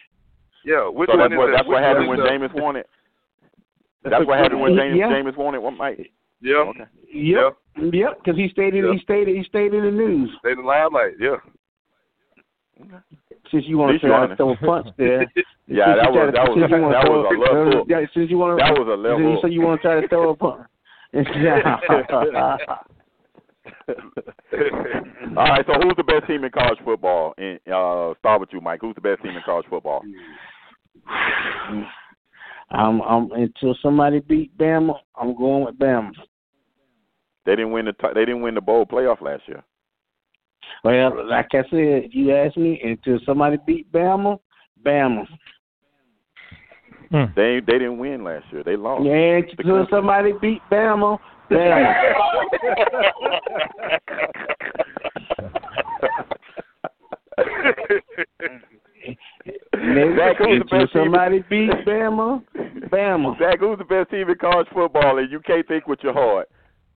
D: Yeah, which
C: So
D: one
C: that's
D: is
C: what
D: it?
C: that's what happened
D: one
C: when
D: is
C: Jameis won it. That's what happened when James
E: Yeah.
C: Jameis won it. What Mike?
D: the- Yeah,
C: Okay.
E: Yep, yep. Because he stayed in,
D: Yeah.
E: he stayed, he stayed in the news.
D: Stayed in the limelight. Yeah,
E: Since you want to try to throw a punch there.
C: Yeah, that was
E: to-
C: that was
E: since you wanna
C: that was a level.
E: Yeah, since you want
C: That was a level.
E: So you, want to try to throw a punch.
C: All right, so who's the best team in college football? And uh, start with you, Mike. Who's the best team in college football?
E: I'm, I'm until somebody beat Bama. I'm going with Bama.
C: They didn't win the t- they didn't win the bowl playoff last year.
E: Well, like I said, if you ask me, until somebody beat Bama, Bama. Hmm.
C: They they didn't win last year. They lost.
E: Yeah, until somebody beat Bama, Bama.
C: Zach, who's the
E: until
C: best team?
E: somebody beat Bama, Bama.
C: Zach, who's the best team in college football? And you can't think with your heart.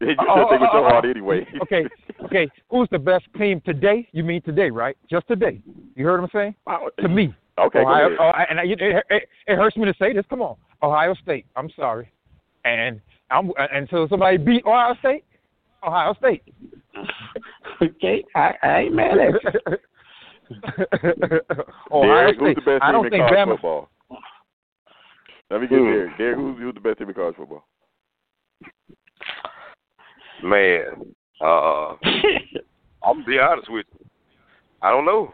C: You just
G: Oh,
C: think with
G: oh,
C: your
G: oh,
C: heart anyway.
G: Okay, okay. Who's the best team today? You mean today, right? Just today. You heard what I'm saying? To me.
C: Okay, go ahead.
G: oh, and I, it, it, it hurts me to say this. Come on, Ohio State. I'm sorry, and I'm until somebody beat Ohio State. Ohio State.
E: Okay, I, I ain't mad at you.
G: Ohio
C: Derek, who's
G: State.
C: the best
G: I don't
C: in
G: think
C: college
G: Bama.
C: football? Let me get. Derek. Derek, who's, who's the best team in college football?
D: Man, uh, I'm gonna be honest with you. I don't know.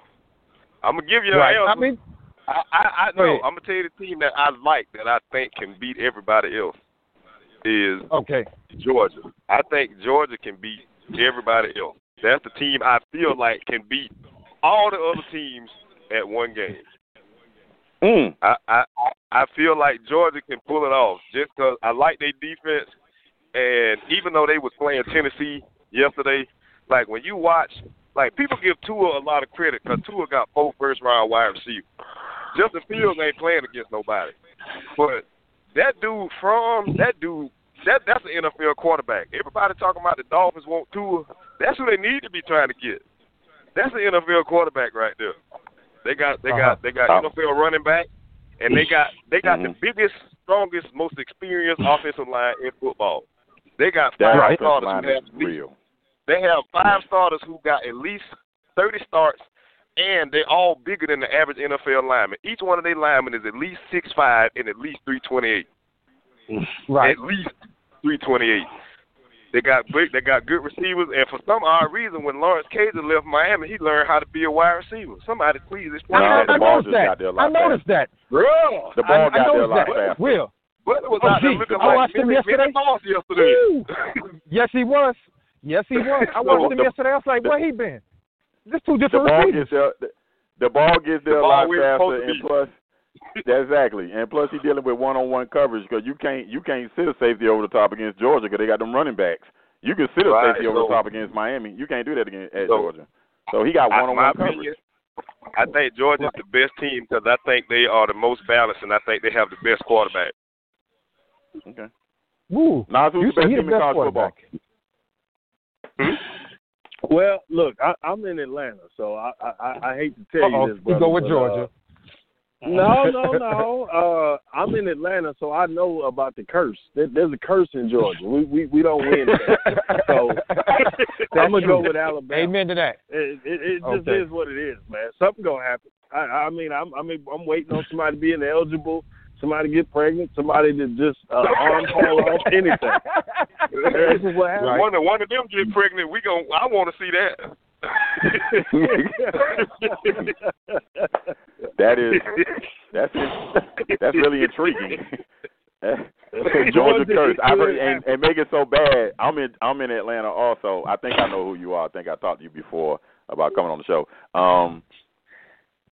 D: I'm gonna give you an
G: Right.
D: answer.
G: I mean,
D: I, I, I know. I'm gonna tell you the team that I like that I think can beat everybody else is
G: okay.
D: Georgia. I think Georgia can beat everybody else. That's the team I feel like can beat all the other teams at one game.
C: Mm.
D: I I I feel like Georgia can pull it off just 'cause I like their defense, and even though they was playing Tennessee yesterday, like when you watch, like people give Tua a lot of credit because Tua got four first round wide receivers. Justin Fields ain't playing against nobody, but that dude from that dude. That that's an NFL quarterback. Everybody talking about the Dolphins want Tua. That's who they need to be trying to get. That's an NFL quarterback right there. They got they got they got
C: Uh-huh.
D: NFL running back, and they got they got
C: Mhm.
D: the biggest, strongest, most experienced offensive line in football. They got five
C: offensive
D: starters who have least,
C: real.
D: they have five starters who got at least thirty starts, and they're all bigger than the average NFL lineman. Each one of their linemen is at least six five and at least three twenty eight.
G: Mm, right.
D: At least three twenty eight. They got big, they got good receivers, and for some odd reason, when Lawrence Cager left Miami, he learned how to be a wide receiver. Somebody please explain
C: No,
G: I,
C: the
G: I
C: ball
G: noticed
C: just
G: that.
C: got there a lot
G: I noticed that.
D: Bro,
C: The ball
G: I, I
C: got there a lot faster.
G: Real.
D: Butler was
G: Oh,
D: out there
G: gee,
D: looking
G: I
D: like
G: watched him yesterday.
D: Minnie yesterday.
G: Woo. yes, he was. Yes, he was. I watched him
C: The-
G: yesterday. I was like, where he been? Just two
C: The ball
G: receivers.
C: gets there. The, the ball gets there
D: The
C: a
D: ball
C: lot
D: where it's supposed
C: faster, and
D: be.
C: plus, exactly. And plus, he's dealing with one-on-one coverage because you can't you can't sit a safety over the top against Georgia because they got them running backs. You can sit a
D: Right,
C: safety over the top against Miami. You can't do that against at
D: So-
C: Georgia. So he got one-on-one
D: my
C: coverage.
D: opinion, I think Georgia's the best team because I think they are the most balanced, and I think they have the best quarterback.
C: Okay.
G: Woo.
C: Nas, who's
G: You
C: the
G: say
C: best
G: he the
C: team in
G: best
C: college football?
G: quarterback.
H: Well, look, I, I'm in Atlanta, so I, I I hate to tell
G: Uh-oh.
H: you this,
G: You
H: brother,
G: go with
H: but,
G: Georgia.
H: Uh, no, no, no. Uh, I'm in Atlanta, so I know about the curse. There, there's a curse in Georgia. We we, we don't win. there. So I'm gonna go with Alabama.
G: Amen to that.
H: It, it, it just
G: Okay.
H: is what it is, man. Something gonna happen. I, I mean, I'm I mean, I'm waiting on somebody being eligible, somebody get pregnant, somebody to just uh, arm fall off, anything. This is what happens.
D: One of one of them get pregnant, we gon' I want to see that.
C: That is that's that's really intriguing. Georgia curse. I've heard, and, and make it so bad. I'm in I'm in Atlanta also. I think I know who you are. I think I talked to you before about coming on the show. Um,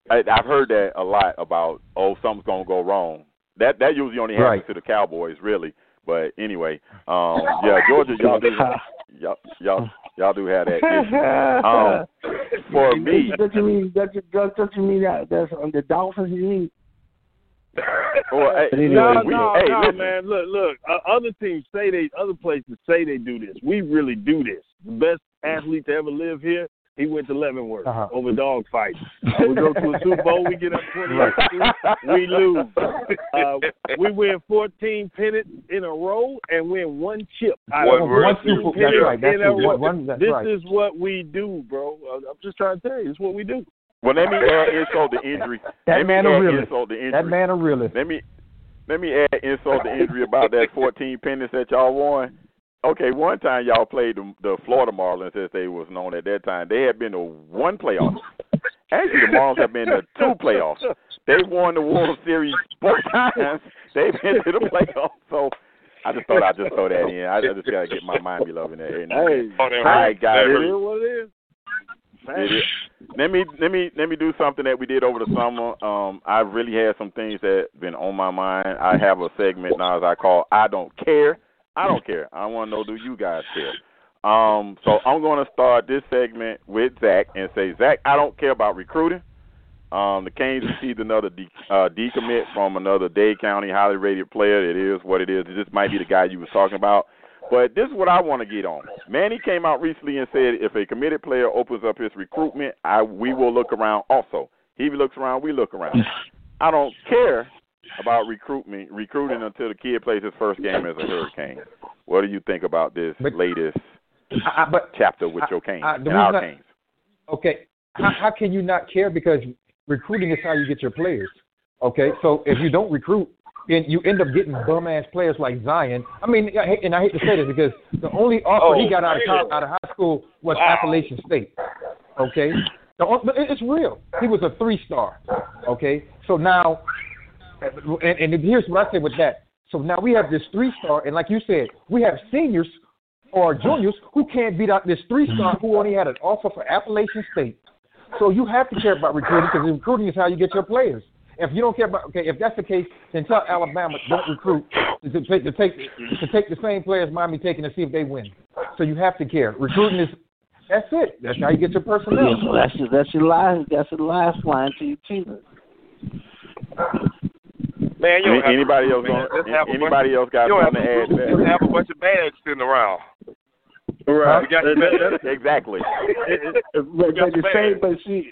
C: I, I've heard that a lot about oh something's gonna go wrong. That that usually only happens
G: Right.
C: to the Cowboys, really. But anyway, um, yeah, Georgia, y'all do y'all y'all y'all do have that. issue. Um, for me,
E: Don't you mean don't you, don't, don't you mean that that's on the Dolphins? You mean?
C: well, hey,
E: anyway,
H: No,
C: we,
H: no,
C: hey,
H: no,
C: listen.
H: man. Look, look. Uh, other teams say they, other places say they do this. We really do this. The best athlete to ever live here, he went to Leavenworth
G: Uh-huh.
H: over dog fights. Uh, we go to a Super Bowl, we get up twenty-eight, we lose. Uh, we win fourteen pennants in a row and win one chip.
D: One
H: of
D: One
H: 14
G: Super- that's right, that's
H: in a row.
G: One- that's
H: this
G: right.
H: is what we do, bro. Uh, I'm just trying to tell you, it's what we do.
C: Well, let me add insult to injury.
G: That
C: let
G: man
C: me
G: a realist.
C: insult to injury.
G: That man a realist.
C: Let me let me add insult to injury about that 14 pennants that y'all won. Okay, one time y'all played the, the Florida Marlins, as they was known at that time. They had been to one playoff. Actually, the Marlins have been to two playoffs. They won the World Series four times. They've been to the playoffs. So I just thought I'd just throw that in. I just gotta get my mind beloved in there. every now and then.
H: Hey,
D: that
C: All
D: hurt.
C: right, guys.
D: That
H: it
D: hurt.
H: is what it is.
C: It is. Let me let me let me do something that we did over the summer. Um, I really had some things that been on my mind. I have a segment now as I call I don't care. I don't care. I want to know do you guys care? Um, so I'm going to start this segment with Zach and say Zach, I don't care about recruiting. Um, the Canes received another de- uh, decommit from another Dade County highly rated player. It is what it is. This might be the guy you was talking about. But this is what I want to get on. Manny came out recently and said if a committed player opens up his recruitment, I we will look around also. He looks around, we look around. I don't care about recruitment recruiting until the kid plays his first game as a Hurricane. What do you think about this
G: But-
C: latest
G: I, I, but
C: chapter with
G: I-
C: your Canes
G: I-
C: and our
G: reason I-
C: Canes?
G: okay, how, how can you not care? Because recruiting is how you get your players. Okay, so if you don't recruit, then you end up getting bum ass players like Zion. I mean, I and I hate to say this because the only offer he
D: Oh,
G: got out of college, out of high school was
D: Wow.
G: Appalachian State. Okay, the, but it's real. He was a three star. Okay, so now, and, and here's what I say with that. So now we have this three star, and like you said, we have seniors or juniors who can't beat out this three star who only had an offer for Appalachian State. So you have to care about recruiting because recruiting is how you get your players. If you don't care about okay, if that's the case, then tell Alabama don't recruit to take to take to take the same players Miami taking to see if they win. So you have to care. Recruiting is that's it. That's how you get your personnel.
E: Yeah, so that's your, that's your life. That's your lifeline to your team.
D: Man, you don't
C: Any-
D: have
C: anybody else
D: man.
C: going?
D: Just have bunch-
C: Anybody else got
D: you don't have
C: something to add
D: to
C: to
D: recruit,
C: that?
D: just have a bunch of bags sitting around.
H: Right.
D: You got
H: That- that- that-
C: exactly.
E: But, but the same, but see,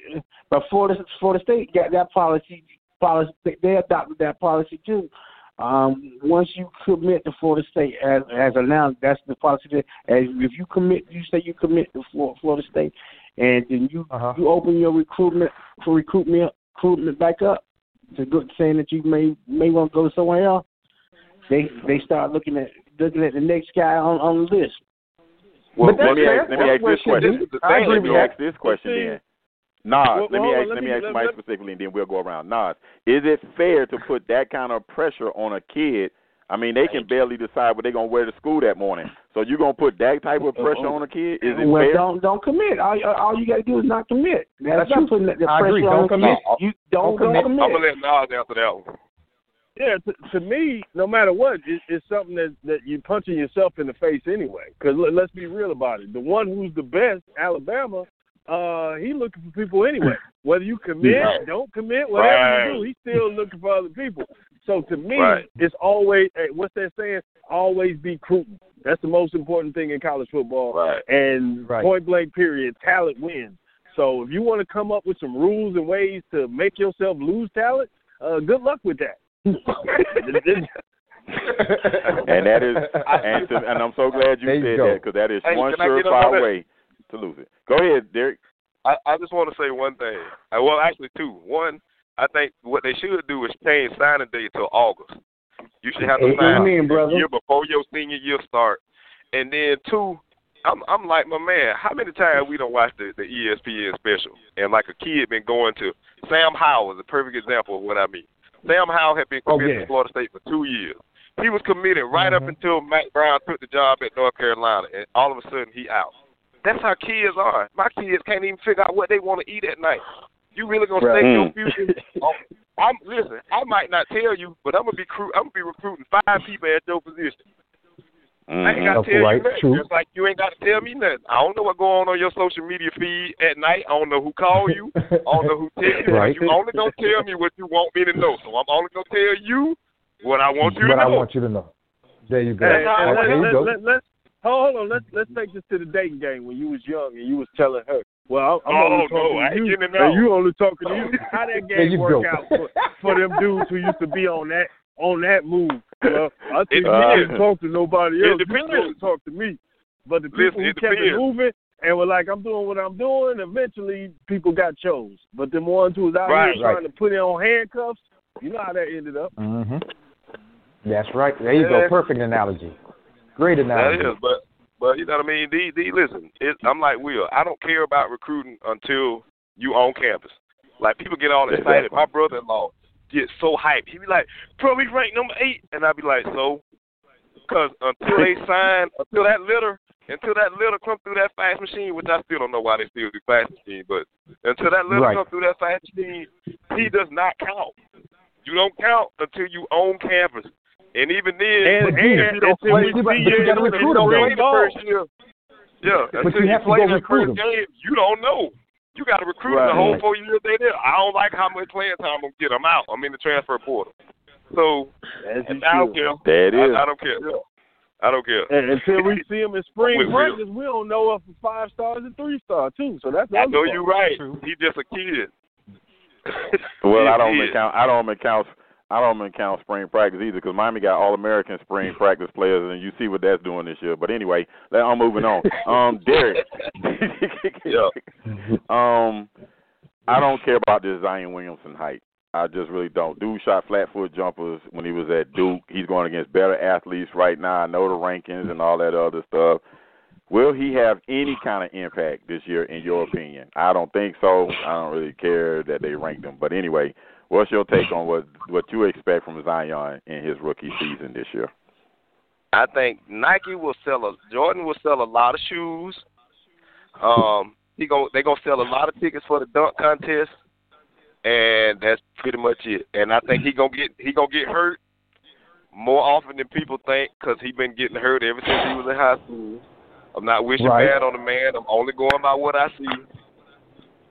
E: but Florida, Florida State got that policy. Policy, they adopted that policy too. Um, once you commit to Florida State, as as announced, that's the policy. That as if you commit, you say you commit to Florida State, and then you
G: Uh-huh.
E: you open your recruitment for recruitment recruitment back up to good saying that you may may want to go somewhere else. They they start looking at looking at the next guy on on the list.
C: Well,
G: But
C: let me
G: fair.
C: ask, let me ask this question.
G: be.
D: The thing
C: Let me
G: that.
C: ask this question
H: see,
C: then. Nas,
H: well,
C: let me
H: well,
C: ask
H: let
C: let
H: me-
C: me ask
H: let-
C: Mike
H: let-
C: specifically, and then we'll go around. Nas, is it fair to put that kind of pressure on a kid? I mean, they can barely decide what they're gonna wear to school that morning. So you gonna put that type of pressure on a kid? Is it
E: well,
C: fair?
E: don't don't commit. All, you- all you got to do is not commit. That's,
G: That's
E: not
G: true.
E: putting the, the
G: I
E: pressure
G: agree.
E: on
G: Don't
E: the
G: commit.
E: kid. You don't,
G: Don't
E: don't
G: commit.
D: I'm gonna let Nas answer that one.
H: Yeah, to, to me, no matter what, it, it's something that that you're punching yourself in the face anyway. Because let, let's be real about it. The one who's the best, Alabama, uh, he looking for people anyway. Whether you commit,
D: Right.
H: don't commit, whatever
D: Right.
H: you do, he's still looking for other people. So to me,
D: Right.
H: it's always eh, what's that saying? Always be recruiting. That's the most important thing in college football.
D: Right.
H: And
G: Right.
H: point blank period, talent wins. So if you want to come up with some rules and ways to make yourself lose talent, uh, good luck with that.
C: and that is, and, to, and I'm so glad you
G: There
C: said
G: go.
C: that because that is
D: Hey,
C: one
D: can I
C: surefire way to lose it. Go ahead, Derek.
D: I, I just want to say one thing. Uh, Well, actually, two. One, I think what they should do is change signing day till August. You should have to sign
E: Amen,
D: a
E: brother.
D: year before your senior year start. And then two, I'm I'm like my man. How many times we don't watch the, the ESPN special? And like a kid been going to Sam Howell is a perfect example of what I mean. Sam Howell had been
G: Oh,
D: committed
G: yeah.
D: to Florida State for two years. He was committed right up
G: Mhm.
D: until Mack Brown took the job at North Carolina, and all of a sudden he out. That's how kids are. My kids can't even figure out what they want to eat at night. You really gonna
H: Right.
D: stake your
C: Mm.
D: future? on, I'm listen. I might not tell you, but I'm gonna be cru- I'm gonna be recruiting five people at your position. I ain't
C: Mhm.
D: gotta
G: That's
D: tell
G: right,
D: you nothing.
G: true.
D: Just like you ain't gotta tell me nothing. I don't know what going on on your social media feed at night. I don't know who called you. I don't know who texted you.
G: Right.
D: You only gonna tell me what you want me to know. So I'm only gonna tell you what I want you
G: But
D: to
G: I
D: know.
G: want you to know. There you go.
H: Hey,
G: Okay,
H: let,
G: there you
H: let,
G: go.
H: let, let, hold on, let's let's take this to the dating game when you was young and you was telling her, "Well, I'm, I'm
D: Oh,
H: only
D: no,
H: talking
D: I
H: to you,
D: getting
H: and
D: involved.
H: you only talking to you." How that game
G: you
H: work out for, for them dudes who used to be on that on that move? Well, I think
D: It
H: you
C: depends.
H: didn't talk to nobody
D: It
H: else. You
D: depends.
H: supposed to talk to me. But the people
D: Listen,
H: who
D: it
H: kept it moving, and were like, I'm doing what I'm doing. Eventually, people got chose. But the ones who was out
D: Right,
H: here
G: right.
H: trying to put it on handcuffs, you know how that ended up.
G: hmm That's right. There you go. Perfect analogy. Great analogy.
D: is, but but you know what I mean. D, D listen, it, I'm like Will. I don't care about recruiting until you on campus. Like people get all excited. My brother-in-law gets so hyped. He be like, "Bro, he's ranked number eight," and I be like, "So?" Because until they sign, until that letter, until that letter come through that fax machine, which I still don't know why they still do fax machine, but until that letter
G: Right.
D: come through that fax machine, he does not count. You don't count until you own campus. And even then,
H: And,
G: But
H: and,
G: you-
H: and
G: but
H: until we
G: you-
H: see
G: but you
H: you
G: gotta
H: in the
G: recruit 'em,
H: spring
D: the first year. Yeah,
G: But
D: until
G: you
D: you,
G: have to
D: play
G: go
D: that
G: recruit
D: first
G: 'em.
D: game, you don't know. You got to recruit 'em the whole four years they there. I don't like how much playing time I'm gonna get. I'm out. I'm in the transfer portal. So
H: As
D: I don't care.
C: There it is.
D: I, I don't care. Yeah. I don't care.
H: And until we see him in spring practice, we don't know if a five star is a three star too. So that's the
D: I know you're right. He just a kid.
C: Well, I don't
D: kid.
C: count. I don't make count. I don't even count spring practice either because Miami got all American spring practice players, and you see what that's doing this year. But anyway, I'm moving on. Um, Derek.
D: Yeah.
C: Um, I don't care about this Zion Williamson height. I just really don't. Dude shot flat foot jumpers when he was at Duke. He's going against better athletes right now. I know the rankings and all that other stuff. Will he have any kind of impact this year, in your opinion? I don't think so. I don't really care that they ranked him. But anyway, what's your take on what what you expect from Zion in his rookie season this year?
D: I think Nike will sell a Jordan will sell a lot of shoes. Um, he gon' they gonna sell a lot of tickets for the dunk contest, and that's pretty much it. And I think he gonna get he gonna get hurt more often than people think because he been getting hurt ever since he was in high school. I'm not wishing
G: Right.
D: bad on the man. I'm only going by what I see.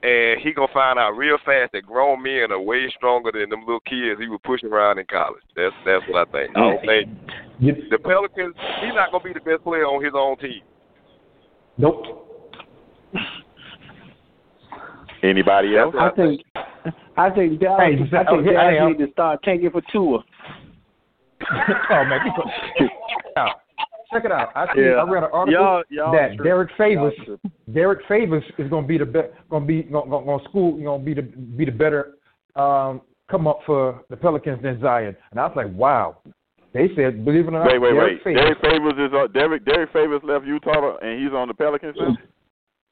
D: And he gonna find out real fast that grown men are way stronger than them little kids he was pushing around in college. That's that's what I think. I don't think
G: You-
D: the Pelicans. He's not gonna be the best player on his own team.
G: nope.
C: Anybody else?
E: I think I think Dallas
G: Hey,
E: I think
G: oh,
E: Dallas
G: am.
E: need to start tanking for Tua.
G: oh man, people- check it out. Check it out. I see.
H: Yeah.
G: I read an article
H: Y'all, y'all
G: that
H: tripping.
G: Derrick Favors, Derrick Favors is going to be the be, going to be going to school, you know, be the be the better um, come up for the Pelicans than Zion. And I was like, wow. They said, believe it or not,
C: Wait, wait,
G: Derek
C: wait.
G: Favors.
C: Derrick Favors is uh, Derek. Derrick Favors left Utah, and he's on the Pelicans now.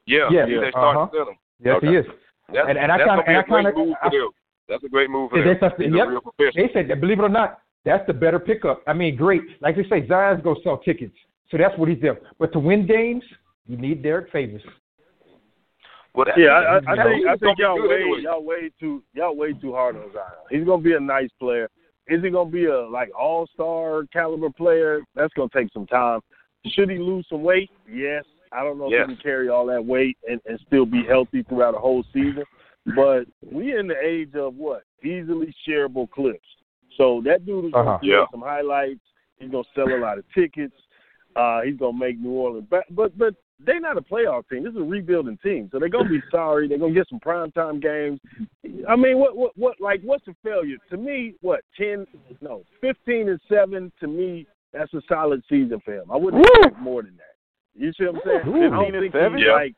D: Yeah,
G: Yeah, yeah, uh-huh.
D: center.
G: Yes, he is.
D: That's,
G: And- and I kinda- and I
D: a great
G: kinda-
D: move for
G: I-
D: them. That's a great move for
G: Yeah,
D: them.
G: that's-
D: He's
G: yep.
D: a real professional.
G: They said that, believe it or not, that's the better pickup. I mean, great. Like they say, Zion's go sell tickets, so that's what he's there. But to win games, you need Derrick Favors.
D: Well, that,
H: Yeah, I, I, I think I think y'all way
D: anyway.
H: y'all way too y'all way too hard on Zion. He's gonna be a nice player. Is he gonna be a like all star caliber player? That's gonna take some time. Should he lose some weight? Yes. I don't know
D: Yes.
H: if he can carry all that weight and, and still be healthy throughout a whole season. But we in the age of what? Easily shareable clips. So that dude is gonna
G: Uh-huh.
D: Yeah.
H: some highlights. He's gonna sell a lot of tickets. Uh, he's gonna make New Orleans back. But but they're not a playoff team. This is a rebuilding team. So they're gonna be sorry. They're gonna get some primetime games. I mean, what what what like what's a failure? To me, what ten? No, fifteen and seven. To me, that's a solid season for him. I wouldn't expect more than that. You see what I'm saying?
G: Ooh.
C: 15 and seven?
D: Yeah.
H: like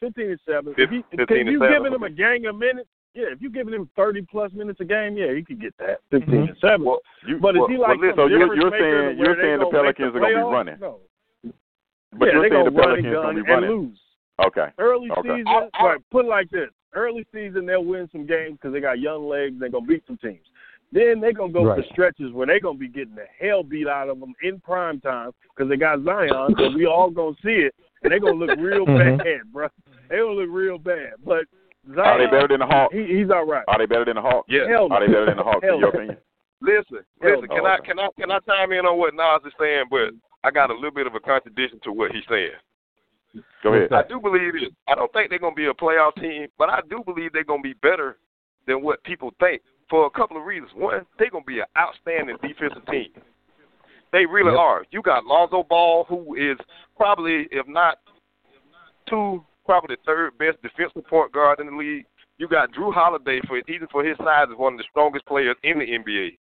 H: fifteen and seven. If, he, if
D: 15 and
H: you
D: seven.
H: giving him a gang of minutes, yeah. If you're giving him thirty plus minutes a game, yeah, he could get that 15 and seven.
D: Well, you,
H: But is
D: well,
H: he like
D: well,
C: So you're- you're saying- you're saying the
H: gonna
C: Pelicans are gonna be running.
H: No.
C: But
H: yeah,
C: you're saying the
H: gonna run
C: Pelicans
H: and
C: gonna
H: gun
C: be
H: and
C: running.
H: lose.
C: Okay.
H: Early
C: Okay.
H: season,
D: I- I-
H: right? Put it like this: early season, they'll win some games because they got young legs. They're gonna beat some teams. Then they're gonna go
G: Right.
H: for stretches where they're gonna be getting the hell beat out of them in prime time because they got Zion. So we all gonna see it, and they're gonna look real
G: Mhm.
H: bad, bro. They gonna look real bad. But Zion,
C: Are they better than the Hawks?
H: he, he's all right.
C: Are they better than the Hawks?
D: Yeah.
H: Hell.
C: Are they better than the Hawks in your opinion?
D: Listen,
H: Hell
D: listen.
C: no.
D: Can I can I can I chime in on what Nas is saying? But I got a little bit of a contradiction to what he's saying.
C: Go ahead.
D: I do believe it. I don't think they're gonna be a playoff team, but I do believe they're gonna be better than what people think for a couple of reasons. One, they're gonna be an outstanding defensive team. They really
G: Yep.
D: are. You got Lonzo Ball, who is probably, if not two, probably the third best defensive point guard in the league. You got Jrue Holiday for even for his size is one of the strongest players in the NBA.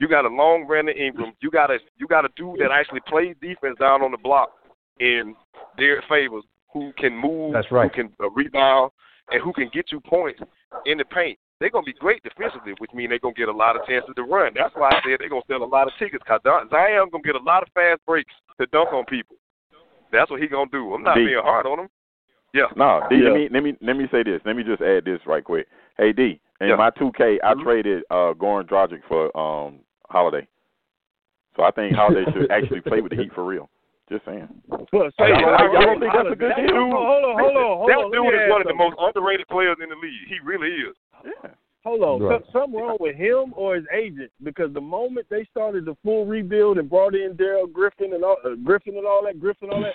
D: You got a long Brandon Ingram. You got a you got a dude that actually plays defense down on the block in Derrick Favors, who can move,
G: That's right.
D: who can uh, rebound, and who can get you points in the paint. They're gonna be great defensively, which means they're gonna get a lot of chances to run. That's why I said they're gonna sell a lot of tickets. Cause Zion gonna get a lot of fast breaks to dunk on people. That's what he gonna do. I'm not being hard on him. Yeah.
C: No, D,
D: Yeah.
C: let me let me let me say this. Let me just add this right quick. Hey D, in
D: Yeah.
C: my two K I
D: Mhm.
C: traded uh Goran Dragic for um Holiday. So I think Holiday should actually play with the Heat for real. Just saying.
H: Well,
C: Hey,
H: say-
C: y'all don't- think that's a good
H: that
C: deal?
H: dude- Hold on, hold on, hold
D: that dude is one of the
H: something.
D: most underrated players in the league. He really is.
C: Yeah.
H: Hold on,
G: Right.
H: so, something wrong with him or his agent? Because the moment they started the full rebuild and brought in David Griffin and all, uh, Griffin and all that, Griffin and all that,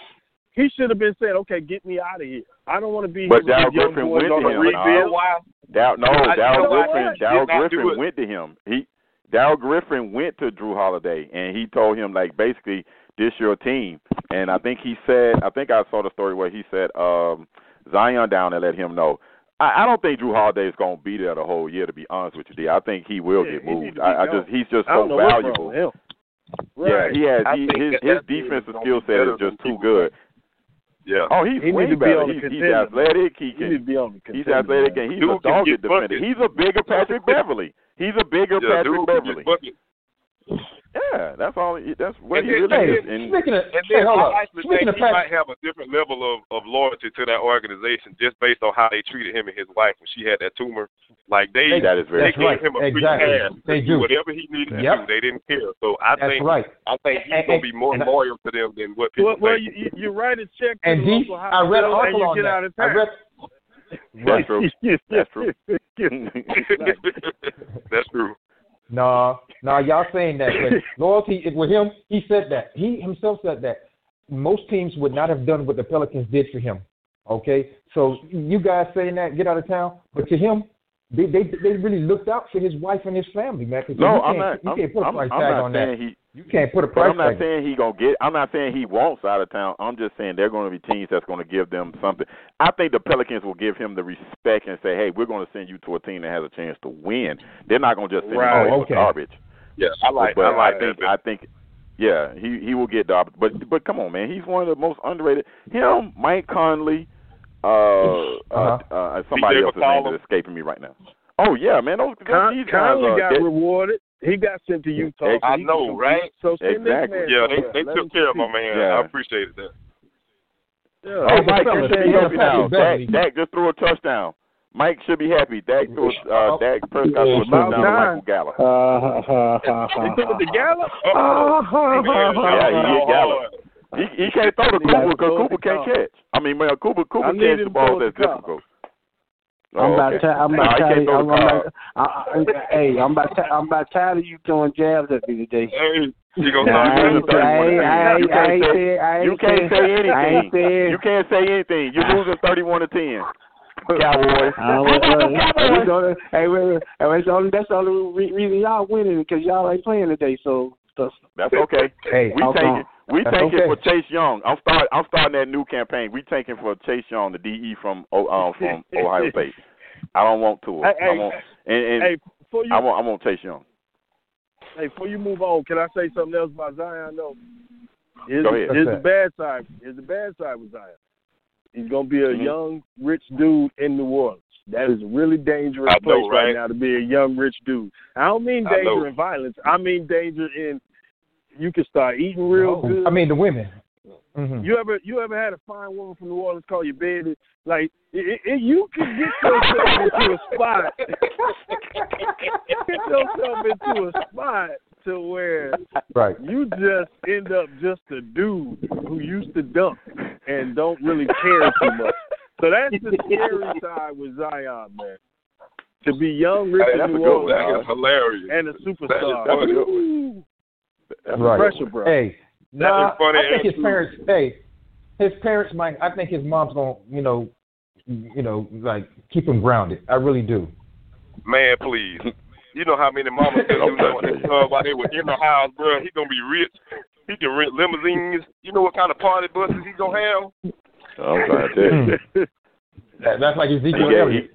H: he should have been saying, "Okay, get me out of here. I don't want to be
C: But
H: here with David
C: Griffin went to him.
H: rebuild."
C: Dow, no,
D: I-
C: Dow
D: you know what?
C: Griffin.
D: Did
C: Dow Griffin went to him. He Dow Griffin went to Jrue Holiday and he told him like basically this your team. And I think he said I think I saw the story where he said um Zion down and let him know. I, I don't think Jrue Holiday is gonna be there the whole year to be honest with you, D. I think he will
H: Yeah,
C: get moved. I, I just he's just
H: I don't
C: so
H: know what's wrong
C: valuable.
H: with him.
C: Yeah, he has he, his
D: that
C: his defensive skill set is just too
D: people
C: good.
D: Yeah.
C: Oh, he's
H: He
C: way
H: need to be
C: better.
H: on
C: He's, he's athletic. He
H: He
C: can
H: need to be on the
C: He's athletic
H: man.
C: and he's
D: Dude
C: a
D: can
C: dogged defender.
D: buckets.
C: He's a bigger Patrick Beverley. He's a bigger
D: Yeah,
C: Patrick
D: dude
C: Beverley.
D: Get buckets.
C: Yeah, that's all. He, that's what
D: And
C: he
D: then-
C: really
D: and
C: is.
D: then-
C: And
G: Speaking of,
D: And
G: hey,
D: then
G: hold
D: I
G: up.
D: actually
G: Speaking
D: think
G: of
D: he might have a different level of, of loyalty to that organization just based on how they treated him and his wife when she had that tumor. Like they,
C: that is very
D: they gave
G: right.
D: him a free pass
G: They
D: to
G: do.
D: whatever he needed to do. They didn't care. So I
G: that's
D: think
G: right.
D: I think he's
G: And-
D: gonna be more
G: and-
D: loyal to them than what people
H: Well, well,
D: think.
H: you, you, you write a check to
G: And
H: the
G: D,
H: local
G: I read an
H: hospital and
G: article
H: you
G: on
H: get
G: that.
H: out of
G: I
H: town.
G: read.
C: That's true. That's true.
D: That's true.
G: No, no, y'all saying that. But loyalty with him, he said that. He himself said that. Most teams would not have done what the Pelicans did for him. Okay, so you guys saying that, get out of town. But to him, they they they really looked out for his wife and his family, man.
C: no, I'm not.
G: You
C: I'm,
G: can't put a
C: I'm,
G: price
C: I'm
G: tag
C: not
G: on
C: saying
G: that.
C: he.
G: You can't put a price.
C: But I'm not
G: tag.
C: saying he gonna get. I'm not saying he wants out of town. I'm just saying they're going to be teams that's going to give them something. I think the Pelicans will give him the respect and say, "Hey, we're going to send you to a team that has a chance to win." They're not going to just send
D: Right.
C: him away
G: Oh, okay.
C: garbage.
D: Yeah, I like
C: but
D: I like
C: think
D: that.
C: I think yeah, he he will get the opp- but but come on, man, he's one of the most underrated. Him, Mike Conley, uh,
G: Uh-huh.
C: uh, uh somebody
D: DJ
C: else's name is escaping me right now. Oh yeah, man, those, those
H: Con-
C: these guys are
H: got
C: they-
H: rewarded. He got sent to Utah. so
D: I
H: he
D: know,
H: can-
D: right?
H: So
C: Exactly.
D: yeah, they they took care of my man.
C: Yeah.
D: I appreciated that.
H: Yeah.
C: Oh,
G: Hey,
C: Mike,
G: fellas,
C: you should be happy now. Dak, Dak just threw a touchdown. Mike should be happy. Dak threw a, uh, Dak Prescott threw a touchdown to. Michael Gallup.
E: Uh,
H: He
E: ha,
H: took it to. Gallup.
D: Oh, man,
C: Yeah, he hit Gallup. He he can't throw to
H: Yeah,
C: Cooper because Cooper can't catch. I mean, man, Cooper Cooper
H: need
C: catch the ball that's difficult.
E: I'm
C: Oh,
E: about
C: okay.
E: to. I'm about tired. I'm,
C: to
E: about, I, I, hey, I'm about. ti- I'm about tired of you throwing jabs at me today.
D: Hey, you gonna
E: Nah,
D: start
E: I ain't, I ain't, I
C: can't
E: ain't
C: say-
E: said, I ain't
C: You can't say anything. You can't say anything. You're losing thirty-one to ten. Cowboys.
E: I don't uh, we gonna, hey, wait, wait, hey, that's the only, that's the only re- reason y'all winning because y'all ain't playing today. So, so
C: That's okay.
G: Hey,
C: We
E: Okay.
C: taking we
G: That's
C: taking
G: okay.
C: for Chase Young. I'm start I'm starting that new campaign. We taking for Chase Young, the DE from uh, from Ohio State. I don't want to.
H: Hey,
C: I want and, and
H: Hey, you
C: I want I want Chase Young.
H: hey, before you move on, can I say something else about Zion? though? Here's,
C: Go ahead.
H: here's the bad side. Here's the bad side with Zion. He's gonna be a
C: Mhm.
H: young, rich dude in New Orleans. That is a really dangerous
D: know,
H: place right?
D: right?
H: now to be a young, rich dude. I don't mean danger in violence. I mean danger in you can start eating real
G: Oh,
H: good.
G: I mean the women. hmm
H: You ever you ever had a fine woman from New Orleans call you baby? Like it, it, you can get yourself into a spot, get yourself into a spot to where
G: Right.
H: you just end up just a dude who used to dunk and don't really care too much. So that's the scary side with Zion, man. To be young, rich
C: Hey,
H: in
C: that's a
H: New
C: good
H: Orleans
D: That is hilarious.
H: and a superstar.
D: That is funny.
H: Ooh.
C: That's
G: right.
H: pressure, bro.
G: Hey,
D: no,
G: nah, I think his parents. Hey, his parents might. I think his mom's gonna, you know, you know, like keep him grounded. I really do.
D: Man, please. You know how many mamas can do nothing while they were in the house, bro. He gonna be rich. He can rent limousines. You know what kind of party buses he gonna have?
C: I'm trying to. Hmm.
G: That, that's like Ezekiel Elliott.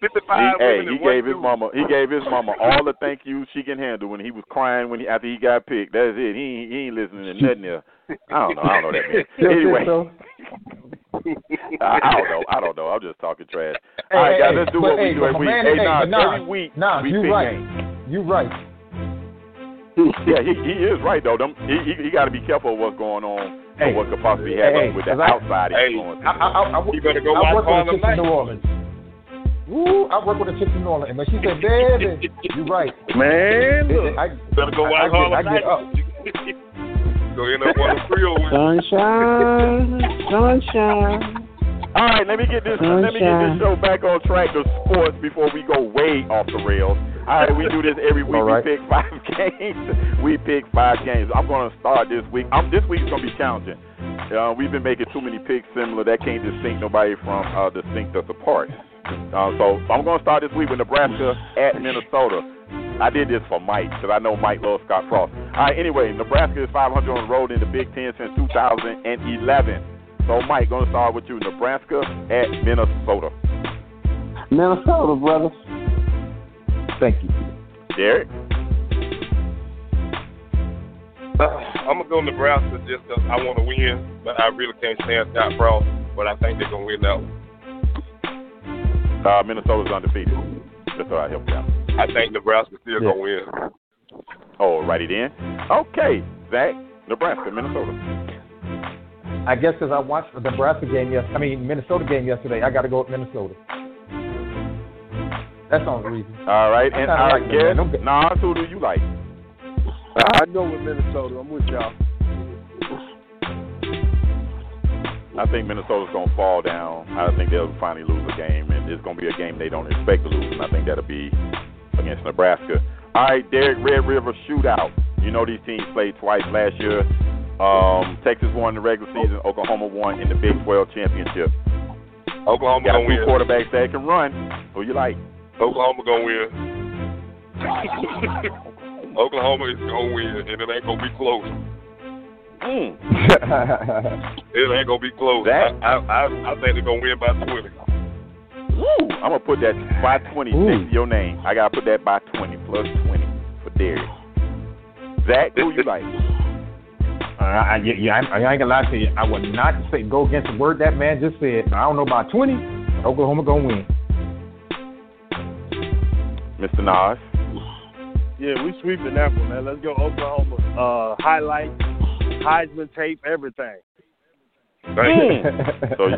D: 55
C: he,
D: women. Hey, he
C: gave his
D: dude.
C: mama. He gave his mama all the thank yous she can handle when he was crying when he after he got picked. That's it. He he ain't listening to nothing there. I don't know. I don't know that man. Anyway. I, I don't know. I don't know. I'm just talking trash.
G: Hey,
C: all right, guys, let's do what we do every week. Hey,
G: nah, nah,
C: every week
G: nah,
C: we
G: you right. You right.
C: yeah, he he is right though. Them, he he, he got to be careful of what's going on
G: hey,
C: and what could possibly happen
G: hey,
C: with the
G: I,
C: outside
D: hey,
C: influence.
G: I, I, I, I,
D: better go
G: I
D: watch Harlem Night.
G: New Orleans. Woo, I work with a chick from New Orleans, and when she said, "Baby, you're right,"
H: Man, look.
G: I,
D: Better go
G: I-
D: watch
G: I get-
D: Harlem
G: I get up.
D: Go end up on the Creole with
E: Sunshine, sunshine.
C: All right, let me get this let me get this show back on track of sports before we go way off the rails. All right, we do this every week.
G: All right.
C: We pick five games. We pick five games. I'm going to start this week. I'm, this week's going to be challenging. Uh, we've been making too many picks similar that can't distinct nobody from uh, distinct us apart. Uh, so I'm going to start this week with Nebraska at Minnesota. I did this for Mike because I know Mike loves Scott Frost. All right, anyway, Nebraska is 500 on the road in the Big Ten since 2011. So, Mike, going to start with you. Nebraska at Minnesota.
E: Minnesota, brother.
G: thank you.
C: Derek?
D: Uh, I'm gonna go Nebraska just 'cause I want to win, but I really can't stand Scott Frost. But I think they're gonna win that one.
C: Uh, Minnesota's undefeated. Just so I help you out.
D: I think Nebraska's still
G: Yeah.
D: gonna win.
C: Oh, righty then. Okay, Zach, Nebraska, Minnesota.
G: I guess because I watched the Nebraska game yes, I mean Minnesota game yesterday, I got to go with Minnesota. That's the only reason.
C: All right, and
G: I
C: I
G: like them,
C: guess,
G: man. Them g-
C: Nas, who do you like?
H: I go with Minnesota. I'm with y'all.
C: I think Minnesota's going to fall down. I think they'll finally lose a game, and it's going to be a game they don't expect to lose, and I think that'll be against Nebraska. All right, Derek, Red River shootout. You know these teams played twice last year. Um, Texas won the regular season. Oklahoma won in the Big 12 championship.
D: Oklahoma
C: Got two
D: win.
C: quarterbacks that can run. Who you like?
D: Oklahoma gonna win. Oklahoma is gonna win, and it ain't gonna be close.
C: Mm.
D: It ain't gonna be close.
C: That-
D: I, I, I, I think they're gonna win by 20.
C: Woo! I'm gonna put that by 20
G: Ooh.
C: next to your name. I gotta put that by 20 plus 20 for Derek. Zach, who you like?
G: Uh, I, yeah, yeah, I, I ain't gonna lie to you. I would not say go against the word that man just said. I don't know about twenty. Oklahoma gonna win.
C: Mr. Nas.
H: Yeah, we sweeping that one, man. Let's go Oklahoma. Uh, highlight, Heisman tape, everything.
C: Mm. so,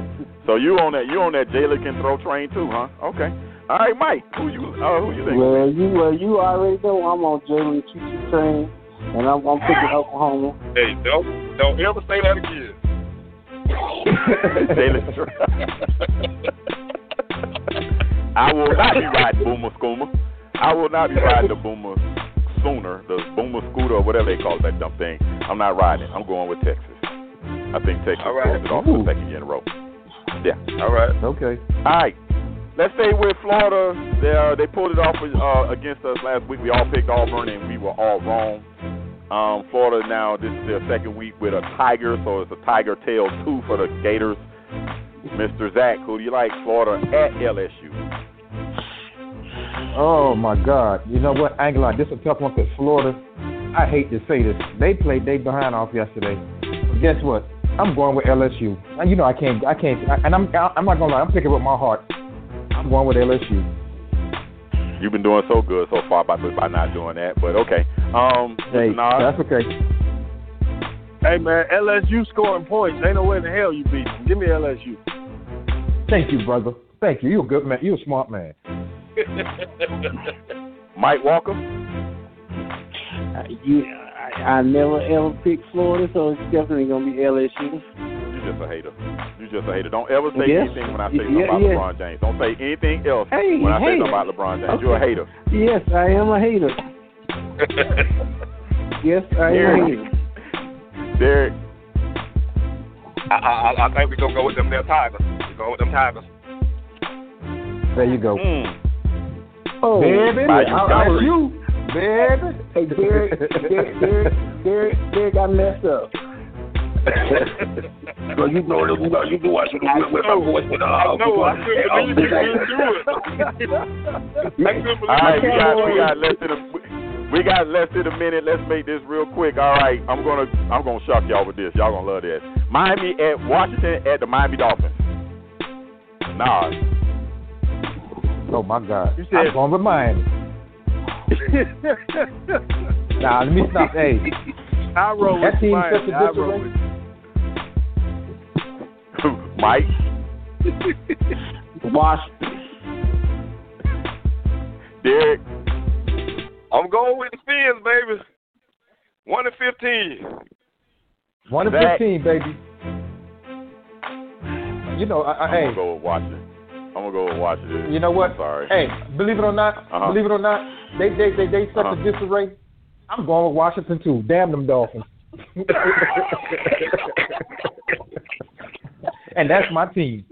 C: so you on that? You on that Jalen can throw train too, huh? Okay. All right, Mike. Who you? Uh, who you think?
E: Well, you well, you already know I'm on Jalen Choo Choo train, and I'm, I'm picking Oklahoma.
D: Hey, don't don't ever say that again.
C: Jalen. I will not be riding Boomer Scoomer. I will not be riding the Boomer Sooner, the Boomer Scooter, or whatever they call that dumb thing. I'm not riding. I'm going with Texas. I think Texas
D: All right.
C: pulls it off for the second year in a row. Yeah.
D: All right.
G: okay.
C: All right. Let's stay with Florida. They uh, they pulled it off uh, against us last week. We all picked Auburn and we were all wrong. Um, Florida now this is their second week with a tiger, so it's a tiger tail two for the Gators. Mr. Zach, who do you like? Florida at LSU.
G: Oh my God! You know what? I ain't gonna lie. This is a tough one because Florida. I hate to say this. They played they behind off yesterday. But guess what? I'm going with LSU. And you know I can't. I can't. And I'm. I'm not gonna lie. I'm picking with my heart. I'm going with LSU.
C: You've been doing so good so far by by not doing that, but okay. Um,
G: Hey. That's okay.
H: Hey, man, LSU scoring points. Ain't no way in the hell you beat them. Give me LSU.
G: Thank you, brother. Thank you. You're a good man. You're a smart man.
C: Mike Walker.
E: Uh, you, I, I never ever picked Florida, so it's definitely gonna be LSU.
C: You just a hater. You just a hater. Don't ever say
E: Yes.
C: anything when I say
E: Yeah,
C: something about
E: yeah.
C: LeBron James. Don't say anything else
E: Hey,
C: when I say something about LeBron James. You're a hater.
E: Yes, I am a hater. Yes, I am a
C: Derek.
E: hater.
C: Derek.
D: I, I, I think we're gonna go with them there Tigers. We're going with them Tigers.
G: There you go.
C: Mm.
E: Oh,
G: Baby,
C: By you,
G: I-
C: Kyrie.
G: that's you, baby.
E: hey, Derek, Derek, Derek, Derek, Derek, I messed up.
H: So you know, you know, you know I should have went with my voice with uh,
D: I know. I couldn't believe you didn't do it. I
C: All right, we got we got less than a We got less than a minute. Let's make this real quick. All right, I'm gonna I'm gonna shock y'all with this. Y'all gonna love this. Miami at Washington at the Miami Dolphins. Nah.
G: Oh my God.
H: You said-
G: I'm going with Miami. Nah, let me stop. Hey,
H: I roll with
G: that team
H: Miami.
G: such a
H: I roll with
C: Mike.
E: Washington.
C: Derek.
D: I'm going with the Fins, baby. One and fifteen.
G: One to fifteen, baby. You know, I, I,
C: I'm
G: hey,
C: gonna go with Washington. I'm gonna go with Washington.
G: you know what?
C: I'm sorry.
G: Hey, believe it or not,
C: Uh-huh.
G: believe it or not, they they they they such
C: Uh-huh.
G: a disarray. I'm going with Washington too. Damn them Dolphins. and that's my team.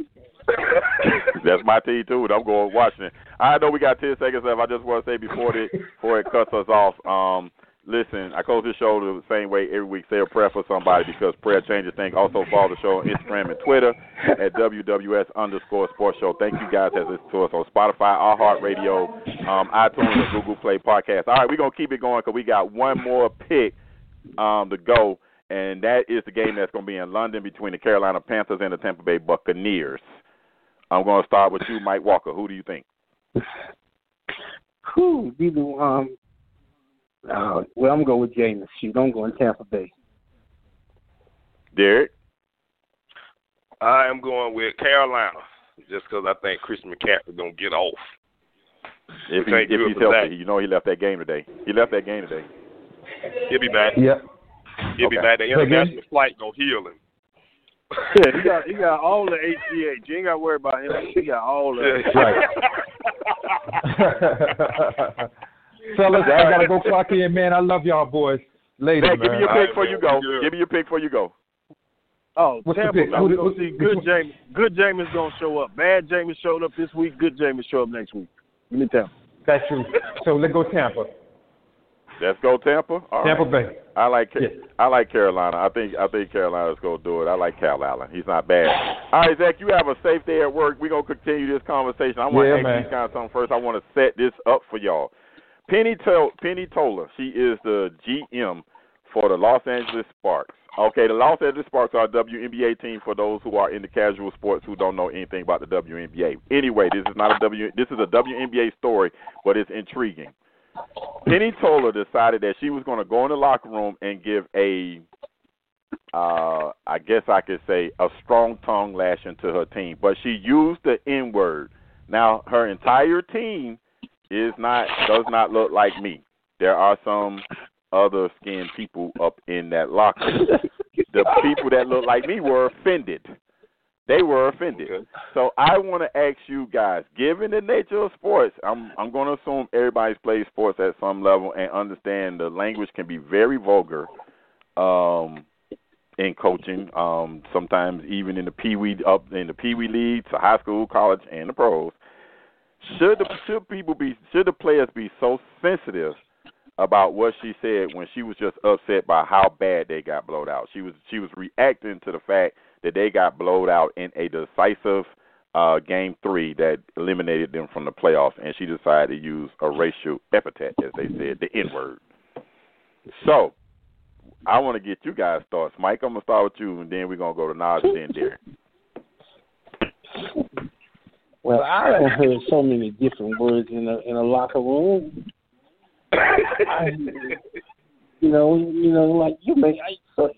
C: That's my team too. and I'm going with Washington. I know we got ten seconds left. I just want to say before it before it cuts us off. Um, listen, I close this show the same way every week. Say a prayer for somebody because prayer changes things. Also follow the show on Instagram and Twitter at WWS underscore Sports Show. Thank you guys that listen to us on Spotify, iHeartRadio, um, iTunes, and Google Play Podcast. All right, we're gonna keep it going because we got one more pick um, to go, and that is the game that's gonna be in London between the Carolina Panthers and the Tampa Bay Buccaneers. I'm going to start with you, Mike Walker. Who do you think?
E: Who the um? Uh, well, I'm going with James. Shoot, I'm going Tampa Bay.
C: Derek?
D: I am going with Carolina just because I think Christian McCaffrey gonna get off.
C: If, he, if he's
D: for
C: healthy,
D: that.
C: you know he left that game today. He left that game today.
D: He'll be back.
G: Yep.
D: He'll be back. The international flight gonna heal him.
H: Yeah, he got he got all the HGH. You ain't got to worry about him. He got all the.
G: Fellas, I gotta go clock in, man. I love y'all boys. Later,
C: Zach, give me
G: man.
C: your
D: All right,
C: pick before
D: man.
C: you go.
D: Good.
C: Give me your pick before you go.
H: Oh,
G: What's the
H: Tampa.
G: pick?
H: man,
G: Who
H: we
G: the-
H: gonna see good
G: one?
H: James. Good James gonna show up. Bad James showed up this week. Good James show up next week. Give me Tampa.
G: That's true. So let's go Tampa.
C: Let's go Tampa. All
G: Tampa
C: right.
G: Bay.
C: I like
G: Yeah.
C: I like Carolina. I think I think Carolina's gonna do it. I like Kyle Allen. He's not bad. All right, Zach, you have a safe day at work. We're gonna continue this conversation. I want
G: Yeah,
C: to ask
G: man.
C: these guys something first. I want to set this up for y'all. Penny Tol- Penny Toler, she is the GM for the Los Angeles Sparks. Okay, the Los Angeles Sparks are a WNBA team for those who are into casual sports who don't know anything about the WNBA. Anyway, this is not a W this is a WNBA story, but it's intriguing. Penny Toler decided that she was going to go in the locker room and give a, uh, I guess I could say, a strong tongue lashing to her team, but she used the N word. Now her entire team is not does not look like me. There are some other skinned people up in that locker. the people that look like me were offended. They were offended.
D: Okay.
C: So I want to ask you guys, given the nature of sports, I'm I'm going to assume everybody's played sports at some level and understand the language can be very vulgar um, in coaching. Um, sometimes even in the pee wee up in the pee wee leagues, the high school, college, and the pros. Should the should people be should the players be so sensitive about what she said when she was just upset by how bad they got blowed out? She was she was reacting to the fact that they got blowed out in a decisive uh, game three that eliminated them from the playoffs, and she decided to use a racial epithet, as they said, the N word. So, I want to get you guys' thoughts. Mike, I'm gonna start with you, and then we're gonna go to Nas and then Derek.
E: Well, I have heard so many different words in a in a locker room. I, you know, you know, like you may. I, so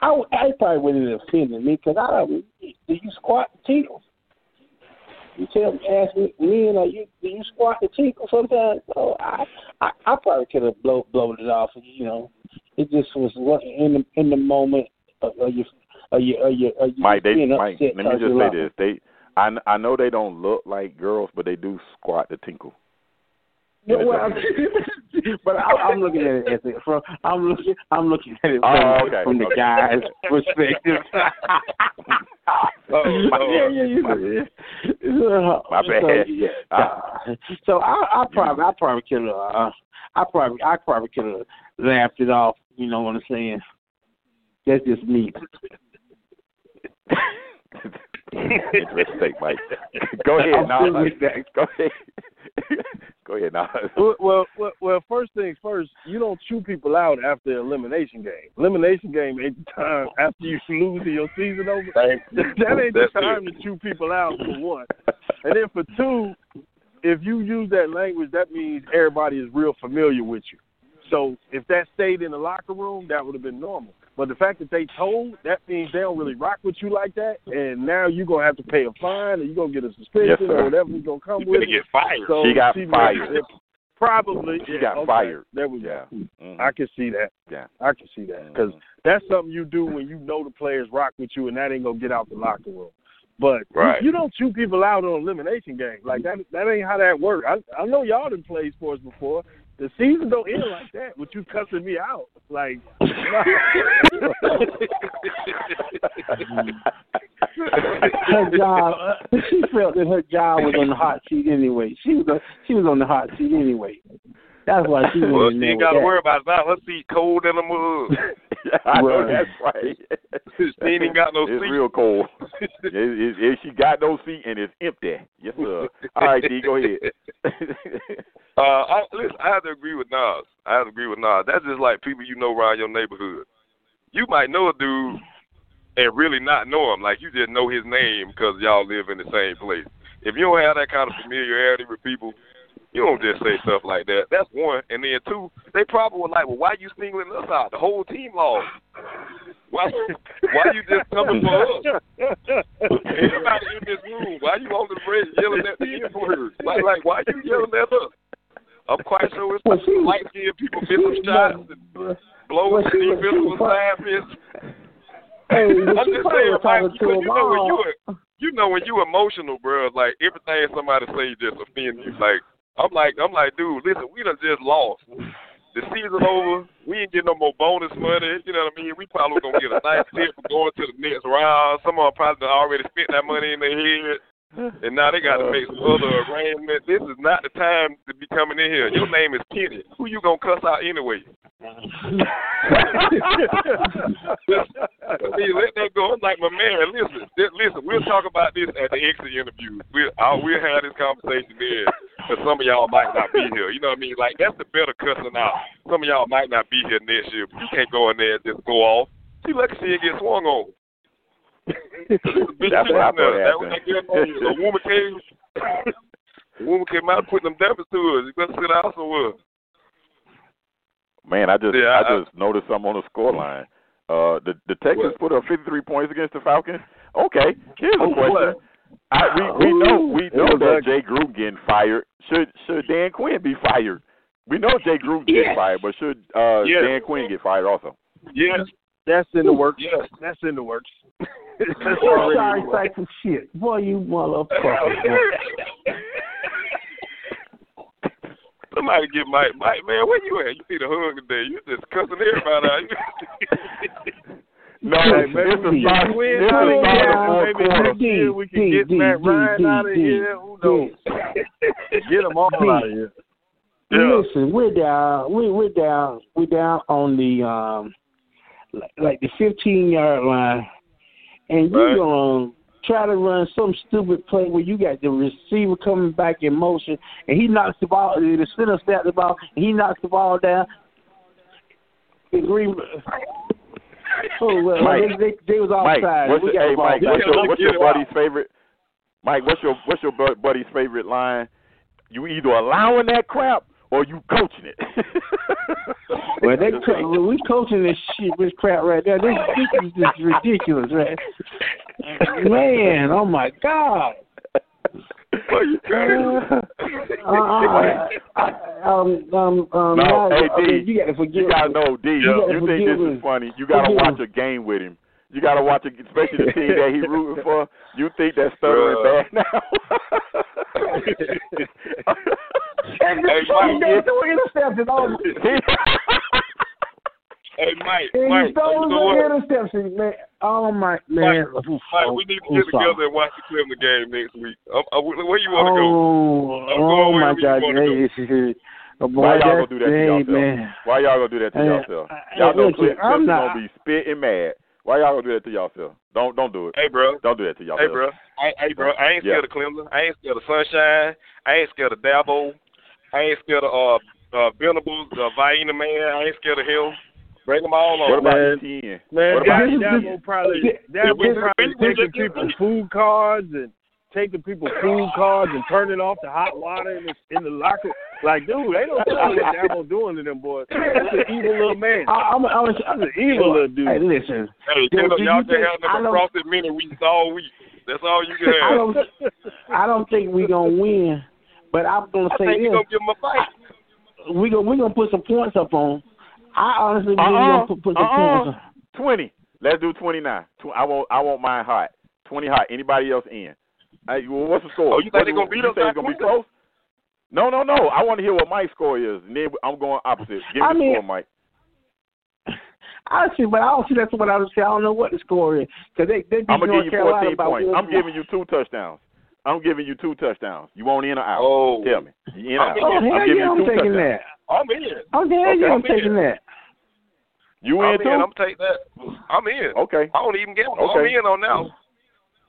E: I, I probably wouldn't have offended me because I don't. Do you squat the tinkle? You tell me, ask me, me and uh, you, do you squat the tinkle sometimes? So I, I, I probably could have blow blown it off. You know, it just was in the in the moment. Of, of you, of you, of you, of you
C: Mike, they, Mike, let me just say this: they, I, I know they don't look like girls, but they do squat the tinkle.
E: Yeah, well, but I, I'm looking at it as it from I'm looking I'm looking at it from,
C: Oh, okay,
E: from the
C: okay.
E: guy's perspective.
D: Oh,
E: yeah,
D: Lord.
E: yeah, you know.
C: My bad.
E: So, yeah. Uh, so I, I probably, I probably could have, uh, I probably, I probably could have laughed it off. You know what I'm saying? That's just me.
C: Interesting take, Mike. Go ahead, now. Go ahead. Go ahead, now.
H: well, well, well, well, first things first. You don't chew people out after elimination game. Elimination game ain't the time after you lose your season over. that ain't the time to chew people out for one. And then for two, if you use that language, that means everybody is real familiar with you. So if that stayed in the locker room, that would have been normal. But the fact that they told, that means they don't really rock with you like that, and now you're gonna have to pay a fine, or you're gonna get a suspension,
C: Yes, sir.
H: or whatever's gonna come
D: You're
H: with
D: gonna
H: it.
D: get fired.
H: So
C: She got
H: see,
C: fired.
H: it- Probably.
C: She
H: yeah,
C: got
H: okay.
C: fired.
H: There we
C: Yeah.
H: go.
C: Mhm.
H: I can see that.
C: Yeah.
H: I can see that because that's something you do when you know the players rock with you, and that ain't gonna get out the locker room. But you-
D: Right.
H: you, don't chew people out on elimination games like that. That ain't how that works. I I know y'all done played sports before. The season don't end like that with you cussing me out. Like,
E: her job. She felt that her job was on the hot seat anyway. She was on, she was on the hot seat anyway. That's why she
D: Well,
E: went in
D: she
E: there
D: ain't got to worry about that. Let's see, cold in the mud.
C: I know that's right.
D: she ain't even got no
C: it's
D: seat.
C: real cold. it, it, it, she got no seat and it's empty. Yes, sir. All right, D, go ahead.
D: Uh, I, listen, I have to agree with Nas. I have to agree with Nas. That's just like people you know around your neighborhood. You might know a dude and really not know him. Like you just know his name because y'all live in the same place. If you don't have that kind of familiarity with people, you don't just say stuff like that. That's one. And then two, they probably were like, well, why are you singling us out? The whole team lost. Why, why you just coming for us? Everybody in this room, why you on the bridge yelling at the N-word? Like, like, why you yelling at us? I'm quite sure it's
E: Well, she-
D: light skinned people missing shots and blowing
E: well, she was- she
D: defensive
E: was- Hey,
D: I'm just saying, Mike,
E: talking to
D: because
E: them
D: you know when you're you know when you emotional, bro. Like everything somebody say just offend you. Like I'm like I'm like, dude, listen, we done just lost. The season over. We ain't getting no more bonus money. You know what I mean? We probably gonna get a nice tip for going to the next round. Some of them probably already spent that money in their head. And now they got to make some other arrangements. This is not the time to be coming in here. Your name is Kenny. Who you gonna cuss out anyway? Let that go. I'm like, my man, listen, listen. We'll talk about this at the exit interview. We'll I'll, we'll have this conversation then, because some of y'all might not be here. You know what I mean? Like that's the better cussing out. Some of y'all might not be here next year, but you can't go in there and just go off. See, lucky she didn't get swung on.
C: That's what I thought
D: That was
C: happened.
D: that girl. A woman came. A woman came out and put them dampers to us. You better sit out somewhere.
C: Man, I just
D: Yeah,
C: I
D: I-
C: just noticed something on the score line. Uh, the the Texans put up 53 points against the Falcons. Okay, here's a question. I, we we know we know that. Jay Gruden getting fired. Should should Dan Quinn be fired? We know Jay Gruden getting fired, but should uh,
D: Yes.
C: Dan Quinn get fired also?
D: Yes.
H: That's in the works.
D: Yes.
H: That's in the works. That's
E: You
H: already
E: sorry
H: in
E: sack of shit. Boy, you motherfucker.
D: Somebody get Mike. Mike, man, where you at? You need a hug today. You just cussing everybody out.
C: No,
H: Hey,
C: it's
H: maybe
C: a
H: we
C: start.
H: can win
C: It's
H: out
C: a
H: of
C: start
H: here.
C: of the fourth
H: Maybe next year we can get Matt Ryan out of here. Who knows? Get them all
E: D.
H: out of here.
D: Yeah.
E: Listen, we're down. We we're down. We're down on the um, like, like the 15 yard line, and you
D: Right.
E: gonna try to run some stupid play where you got the receiver coming back in motion, and he knocks the ball. The center snaps the ball, and he knocks the ball down. The green. Oh well,
C: Mike,
E: they, they, they was
C: Mike,
E: outside.
C: what's your, hey Mike, what's your, what's your
D: it
C: buddy's favorite? Mike, what's your what's your buddy's favorite line? You either allowing that crap or you coaching it.
E: Well, they co- we coaching this shit, this crap right there. This, this is just ridiculous, right? Man, oh my God.
D: What you trying
E: Uh, uh, uh, um, um, um,
C: No,
E: now,
C: hey,
E: I mean, you gotta forgive
C: You gotta know, D.
E: You
C: You, think this
E: me.
C: is funny? You gotta watch a game with him. You gotta watch, a, especially the team that he rooting for. You think that's stuttering
D: Bruh.
C: bad now?
E: And
D: Hey,
E: the fucking
D: Mike.
E: guy threw interception on
D: Hey, Mike,
E: And
D: Mike,
E: he stole
D: you know
E: the interception, man. Oh my man.
D: Mike,
E: Oof,
D: Mike,
E: oh,
D: we need to
E: I'm
D: get
E: sorry.
D: together and watch the Cleveland game next week. Um, uh, where you want to go?
E: Oh,
D: I'm
E: oh
D: going
E: my
D: wherever you
E: God!
D: wanna go.
E: Hey, this is- oh, boy,
C: Why y'all gonna do that to
E: hey,
C: yourself?
E: man.
C: Why y'all gonna do that to
E: Hey,
C: yourself?
E: hey,
C: Y'all know
E: look,
C: Cliff,
E: I'm not-
C: gonna be spitting mad. Why y'all gonna do that to yourself? Don't don't do it.
D: Hey, bro.
C: Don't do that to yourself.
D: Hey, bro. I, hey, bro, I ain't
C: Yeah.
D: scared of Clemson. I ain't scared of Sunshine. I ain't scared of Dabo. I ain't scared of uh, uh, Venables, uh, Vaina man. I ain't scared of him. Bring them all
C: What
D: on.
C: about
H: Man.
C: ETN?
H: Man,
C: What about
H: that,
E: This is-
H: that
E: this-
H: will probably that will probably
D: this-
H: taking
D: this-
H: people food cards and taking people food cards and turning off the hot water in the in the locker. Like, dude, they don't know what Dabo doing to them boys. That's an evil little man.
E: I, I'm, I'm, I'm,
H: That's an evil little dude.
E: Hey, listen.
D: Hey, tell them y'all
E: you
D: can
E: think-
D: have
E: I
D: them
E: don't-
D: across it many weeks all week. That's all you can
E: I don't, I don't think we're gonna win, but I'm gonna
D: I
E: say
D: think you
E: this:
D: gonna give them a fight.
E: we gonna we gonna put some points up on. 'Em. I honestly believe we're
C: Uh-uh.
E: gonna put, put some
C: Uh-uh.
E: points.
C: Twenty. Let's do twenty nine. I want I want mine hot. Twenty hot. Anybody else in? Hey, well, what's the score?
D: Oh, you think
C: What-
D: they gonna beat
C: you
D: us
C: say
D: by
C: it's gonna be close? No, no, no. I want to hear what Mike's score is, and then I'm going opposite. Give me
E: I
C: the
E: mean-
C: score, Mike.
E: Honestly, but I don't see that's what I was saying. I don't know what the score is because they they beat
C: I'm gonna
E: North
C: give you
E: Carolina
C: 14 points. I'm giving you two touchdowns. I'm giving you two touchdowns. You want in or out?
D: Oh.
C: Tell me. You in or
D: I'm
C: out?
E: Oh
C: I'm
E: hell
C: giving
E: yeah,
C: you
E: I'm
C: two
E: taking
C: touchdowns.
E: that.
D: I'm in.
E: Oh hell
C: Okay,
E: yeah, I'm
D: I'm in.
E: taking that.
C: You
D: I'm
C: in
D: in.
C: too?
D: I'm taking that. I'm in.
C: Okay.
D: I don't even gamble. I'm in on now.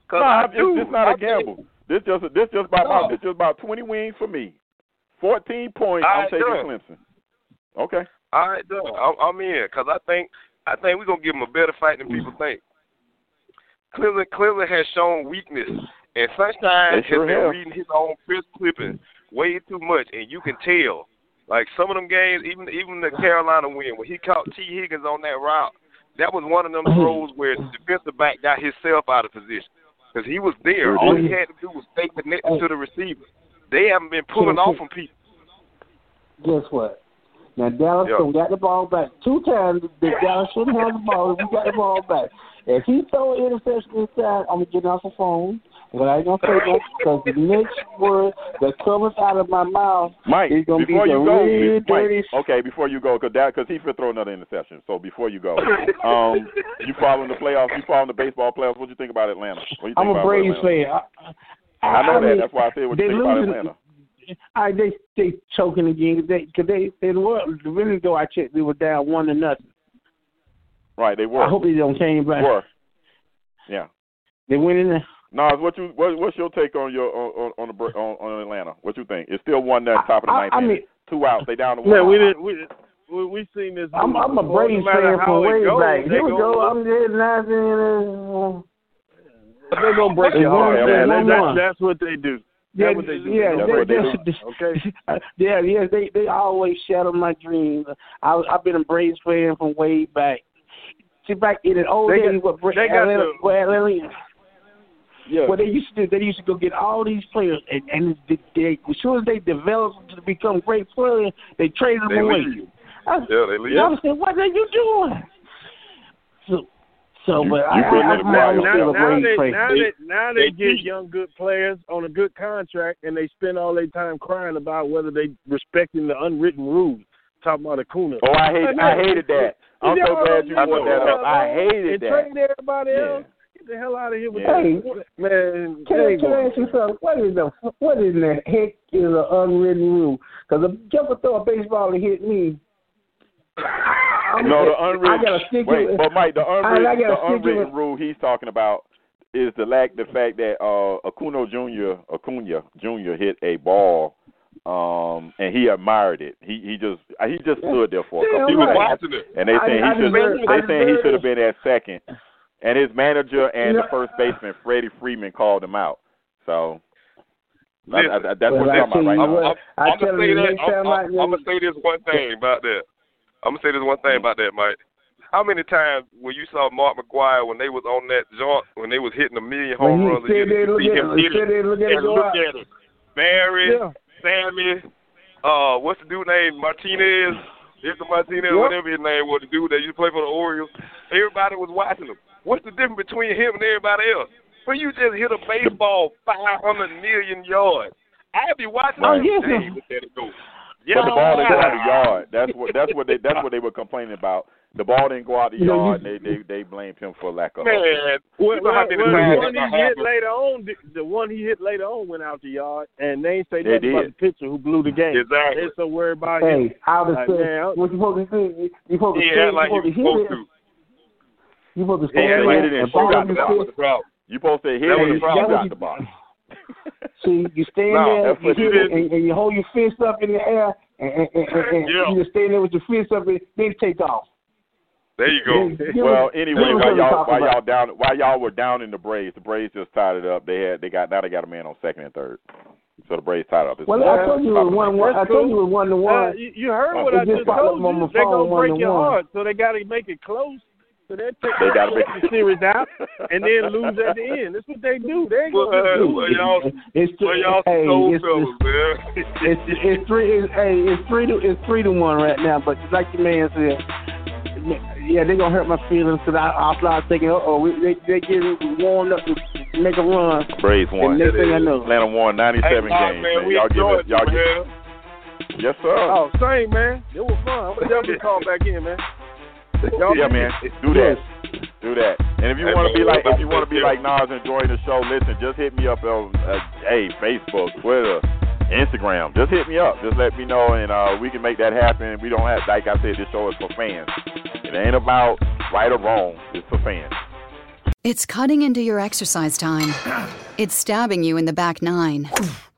D: Cause
C: No,
D: I
C: it's,
D: do.
C: it's not
D: I
C: a gamble. This just this just about
D: No.
C: this just about 20 wins for me. 14 points.
D: All
C: I'm
D: right,
C: taking
D: done.
C: Clemson. Okay.
D: All right, done. I'm, I'm in because I think I think we're gonna give them a better fight than people think. Cleveland Cleveland has shown weakness, and Sunshine
C: They sure
D: has been
C: have.
D: reading his own fist clipping way too much, and you can tell. Like some of them games, even even the Carolina win when he caught Tee Higgins on that route, that was one of them oh. throws where the defensive back got himself out of position because he was there.
C: Oh,
D: All he had to do was stay connected oh. to the receiver. They haven't been pulling off on people.
E: Guess what? Now Dallas done got the ball back two times. The Dallas shouldn't have the ball. We got the ball back. If he throw an interception this time, I'm getting off the phone. But I gonna say that because the next word that comes out of my mouth
C: Mike,
E: is gonna
C: before
E: be
C: you go,
E: real
C: Mike,
E: dirty.
C: okay, before you go, because because he could throw another interception. So before you go, um, you following the playoffs? You following the baseball playoffs? What do you think about Atlanta? What you think
E: I'm a
C: about
E: Braves fan. I,
C: I know that.
E: mean,
C: That's why I said what you think about
E: losing-
C: Atlanta.
E: I they they choking again. They cause they they were really though I checked they were down one to nothing.
C: Right, they were.
E: I hope they don't change back.
C: were. Yeah.
E: They went in there.
C: Nas, what you what, what's your take on your on on on, the, on on Atlanta? What you think? It's still one there, top of the
E: I-
C: ninth.
E: I
C: inning.
E: mean-
C: two outs. They down to one.
H: Man, we didn't. We we, we seen this.
E: I'm, I'm a Braves fan
H: how
E: from way
H: goes,
E: back.
H: they
E: Here we go. I'm dead nothing.
H: They're gonna break your heart, man.
E: it's one
H: That-
E: one.
H: that's what they do.
E: Yeah,
H: That's what they do.
E: yeah,
C: That's
E: they,
C: what they
E: they,
C: do.
H: Okay.
E: Uh, yeah, yeah. They they always shadow my dreams. I, I've been a Braves fan from way back. See, back in the old
H: They got-
E: days, what Bra-
H: they got
E: Atlanta,
H: the-
E: what Atlanta,
H: Yeah.
E: what they used to do, they used to go get all these players, and, and they, they, as soon as they develop to become great players, they trade them
D: They
E: away.
D: leave.
E: I,
D: Yeah, they leave.
E: I was saying, what are you doing? So, so,
C: You-
E: but
C: you
E: I,
C: putting
E: I, I'm
C: choir
H: now, now, they,
E: fan.
H: now,
D: They-
H: they, now they
D: they
H: get young good players on a good contract, and they spend all their time crying about whether they respecting the unwritten rules. Talking about Acuna.
C: Oh, I hate I hated that. I'm so glad you brought that up. I
H: and
C: hated that.
H: trade everybody
C: Yeah.
H: else. Get the hell out of here with
C: Yeah.
E: Hey,
H: that. Man,
E: Can,
H: they
E: I, can I ask you something? What is the what in the heck is an unwritten rule? Because if you ever throw a baseball and hit me, I'm
C: No, the
E: I
C: unwritten.
E: gotta stick
C: wait,
E: it.
C: but Mike, the unwritten,
E: gotta
C: the unwritten
E: with-
C: rule he's talking about is the lack, the fact that uh, Acuna Jr. Acuna Jr. hit a ball, um, and he admired it. He he just he just stood there for a couple
D: He was watching it.
C: and they
E: I-
C: saying he should they saying he should have been at second, and his manager and
E: You
C: the first baseman Freddie Freeman called him out. So. I, I, I, that's
E: Well,
C: what
E: I
C: you're talking
E: tell
C: about,
E: you
C: right?
E: what,
D: I'm,
E: I
D: I'm gonna say that. I'm, I'm,
E: I-
D: I'm gonna say this one thing about that. I'm gonna say this one thing about that, Mike. How many times when you saw Mark McGwire when they was on that joint when they was hitting a million home
E: he
D: runs a year, you
E: look
D: see
E: at
D: him
E: it,
D: hit
E: said
D: it
E: look at it
D: and look at it. Barry,
E: Yeah.
D: Sammy, uh, what's the dude name? Martinez. Victor Martinez,
E: Yep.
D: whatever his name was, the dude that used to play for the Orioles. Everybody was watching him. What's the difference between him and everybody else? When you just hit a baseball 500 million yards, I'd be watching
E: Oh,
D: him.
E: yes,
D: Dang,
E: sir.
D: look at it go.
C: But the ball didn't go out the yard. That's what that's what they that's what they were complaining about. The ball didn't go out the yard. and they they they blamed him for lack of.
D: Man,
H: Well,
D: you know how
H: well,
D: many
H: well,
D: times
H: the one he hit later on, the, the one he hit later on went out the yard, and they ain't say
C: They
H: nothing about the pitcher who blew the game.
D: Exactly.
H: They're so worried about him.
E: Hey, I would
H: Like,
E: say
H: man,
E: what you supposed to do? You supposed to
D: He
E: say
D: like
E: you
D: he
E: supposed
D: was
E: to hit it.
D: To.
E: You supposed to
D: He
E: stand
D: act
C: hit
D: like
E: there
C: it
D: he
C: and
E: and
D: was
E: ball
C: shoot out
E: the
C: the.
D: That was the problem.
C: You supposed to hit
D: That was
C: it
D: the
C: and
D: problem.
C: shoot out the box.
E: See, you stand
D: No,
E: there,
C: that's
E: you hit it, and, and you hold your fist up in the air, and, and, and, and, and
D: Yeah.
E: you just stand there with your fist up, and then take off.
D: There you go.
E: Then- then
C: Well, anyway, while y'all while y'all down while y'all were down in the Braves, the Braves just tied it up. They had they got now they got a man on second and third. So the Braves tied up. It's
E: Well, I told you it was one. one I told you it was one to
H: Uh,
E: one.
H: you, you heard
E: Uh,
H: what
E: it
H: I
E: just
H: just
E: popped up
H: told
E: on my
H: you. They're gonna break your
E: one.
H: heart, so they got to make it close. So they take
C: They gotta make-
H: the series out and then lose at the end. That's what they do. They ain't
D: Well,
H: gonna
D: uh,
H: do
D: well,
H: it.
D: y'all,
E: It's
D: well, y'all
E: hey,
D: cold
E: it's,
D: fellas, man.
E: it's, it's, it's three. It's, hey, it's three to it's three to one right now. But like the man said, yeah, they gonna hurt my feelings because I I start thinking, oh, they they getting warmed up to make a run.
C: Braves
E: And
C: won.
E: next thing I know,
C: Atlanta won ninety seven
D: Hey,
C: games.
D: man,
C: man.
D: we
C: Y'all give
D: enjoyed
C: it y'all give
D: man.
C: Yes sir.
H: Oh, same man. It was fun. I'm gonna definitely call back in, man. Y'all
C: yeah, man. Do that. Do that. And if you want to be like, if you want to be
D: yeah.
C: like Nas, enjoying the show, listen, just hit me up on, uh, hey, Facebook, Twitter, Instagram. Just hit me up. Just let me know, and uh, we can make that happen. We don't have, like I said, this show is for fans. It ain't about right or wrong. It's for fans.
I: It's cutting into your exercise time. It's stabbing you in the back nine.